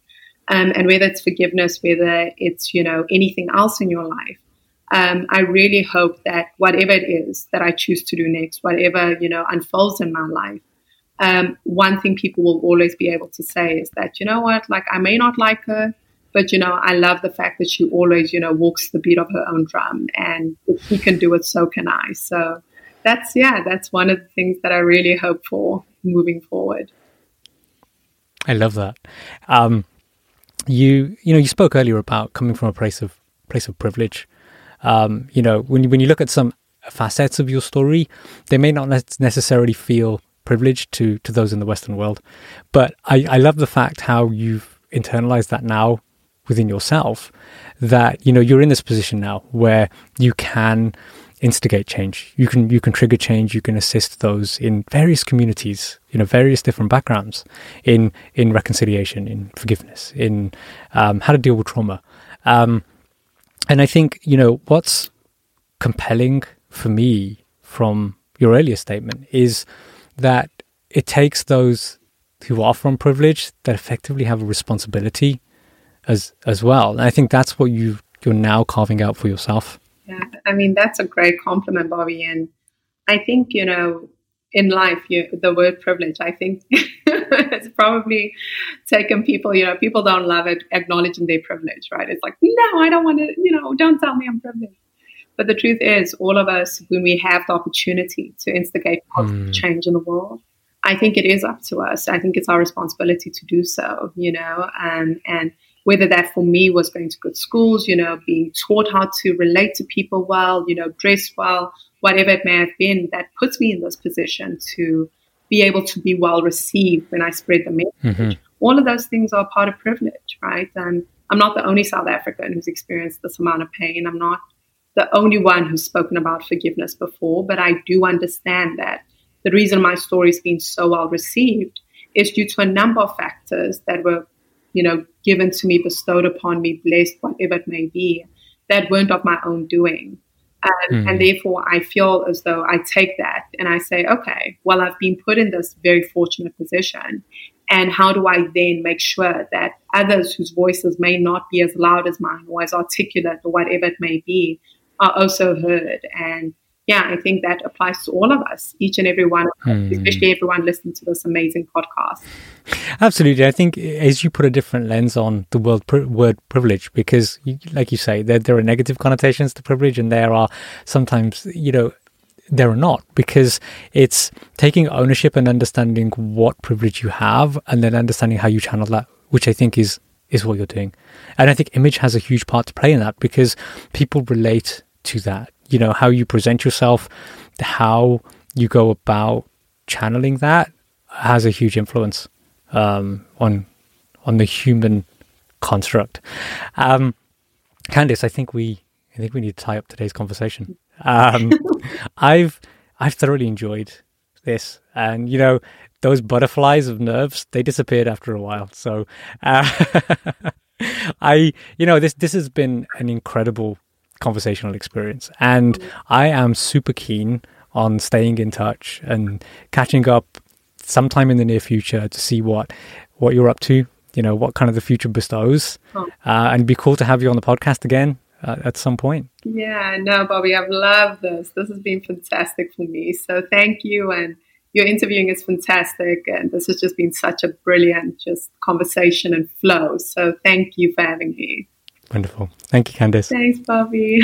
Um, and whether it's forgiveness, whether it's, you know, anything else in your life, um, I really hope that whatever it is that I choose to do next, whatever, you know, unfolds in my life, um, one thing people will always be able to say is that, you know what, like I may not like her, but, you know, I love the fact that she always, you know, walks the beat of her own drum and if he can do it, so can I. So that's, yeah, that's one of the things that I really hope for moving forward. I love that. Um, you, you know, you spoke earlier about coming from a place of place of privilege. Um, you know, when you, when you look at some facets of your story, they may not necessarily feel privileged to to those in the Western world. But I, I love the fact how you've internalized that now within yourself. That you know you're in this position now where you can instigate change. You can you can trigger change. You can assist those in various communities, you know, various different backgrounds in in reconciliation, in forgiveness, in um, how to deal with trauma. Um, and I think you know what's compelling for me from your earlier statement is that it takes those who are from privilege that effectively have a responsibility as as well. And I think that's what you you're now carving out for yourself. Yeah, I mean that's a great compliment, Bobby. And I think you know in life, you, the word privilege, I think it's probably taken people. You know, people don't love it acknowledging their privilege, right? It's like, no, I don't want to. You know, don't tell me I'm privileged. But the truth is, all of us, when we have the opportunity to instigate positive mm. change in the world, I think it is up to us. I think it's our responsibility to do so, you know, um, and whether that for me was going to good schools, you know, being taught how to relate to people well, you know, dress well, whatever it may have been, that puts me in this position to be able to be well received when I spread the message. Mm-hmm. All of those things are part of privilege, right? And I'm not the only South African who's experienced this amount of pain. I'm not the only one who's spoken about forgiveness before, but I do understand that the reason my story's been so well received is due to a number of factors that were, you know, given to me, bestowed upon me, blessed, whatever it may be, that weren't of my own doing. mm. And therefore, I feel as though I take that and I say, okay, well, I've been put in this very fortunate position. And how do I then make sure that others whose voices may not be as loud as mine or as articulate or whatever it may be are also heard. And yeah, I think that applies to all of us, each and every one, mm. especially everyone listening to this amazing podcast. Absolutely. I think as you put a different lens on the word, word privilege, because like you say, there, there are negative connotations to privilege and there are sometimes, you know, there are not because it's taking ownership and understanding what privilege you have and then understanding how you channel that, which I think is is what you're doing. And I think image has a huge part to play in that because people relate to that. You know, how you present yourself, how you go about channeling that has a huge influence um, on on the human construct. Um, Candice, I think we I think we need to tie up today's conversation. Um, I've I've thoroughly enjoyed this, and you know those butterflies of nerves they disappeared after a while. So uh, I you know this this has been an incredible conversational experience. And I am super keen on staying in touch and catching up sometime in the near future to see what what you're up to. You know what kind of the future bestows, uh, and be cool to have you on the podcast again uh, at some point. Yeah, no, Bobby, I've loved this. This has been fantastic for me. So thank you, and your interviewing is fantastic, and this has just been such a brilliant just conversation and flow. So thank you for having me. Wonderful. Thank you, Candice. Thanks, Bobby.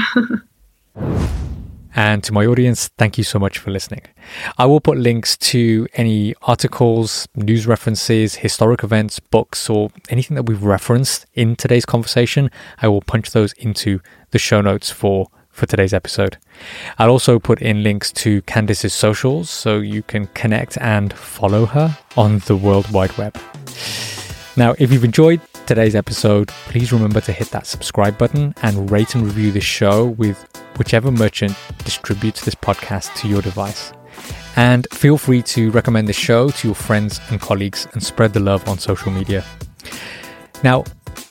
and to my audience, thank you so much for listening. I will put links to any articles, news references, historic events, books, or anything that we've referenced in today's conversation. I will punch those into the show notes for for today's episode. I'll also put in links to Candice's socials so you can connect and follow her on the World Wide Web. Now, if you've enjoyed today's episode, please remember to hit that subscribe button and rate and review the show with whichever merchant distributes this podcast to your device. And feel free to recommend the show to your friends and colleagues and spread the love on social media. Now,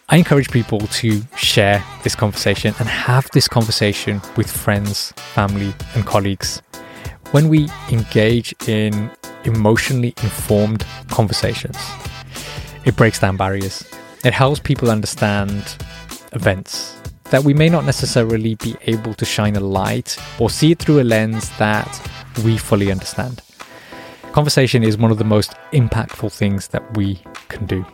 I encourage people to share this conversation and have this conversation with friends, family, and colleagues. When we engage in emotionally informed conversations, it breaks down barriers. It helps people understand events that we may not necessarily be able to shine a light or see it through a lens that we fully understand. Conversation is one of the most impactful things that we can do.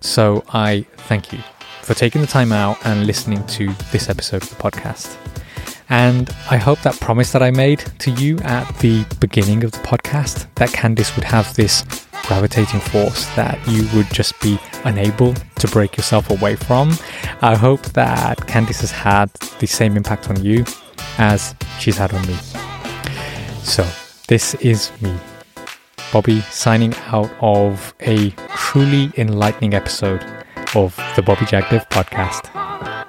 So I thank you for taking the time out and listening to this episode of the podcast. And I hope that promise that I made to you at the beginning of the podcast that Candice would have this gravitating force that you would just be unable to break yourself away from. I hope that Candice has had the same impact on you as she's had on me. So, this is me Bobby signing out of a truly enlightening episode of the Bobby Jagdev podcast.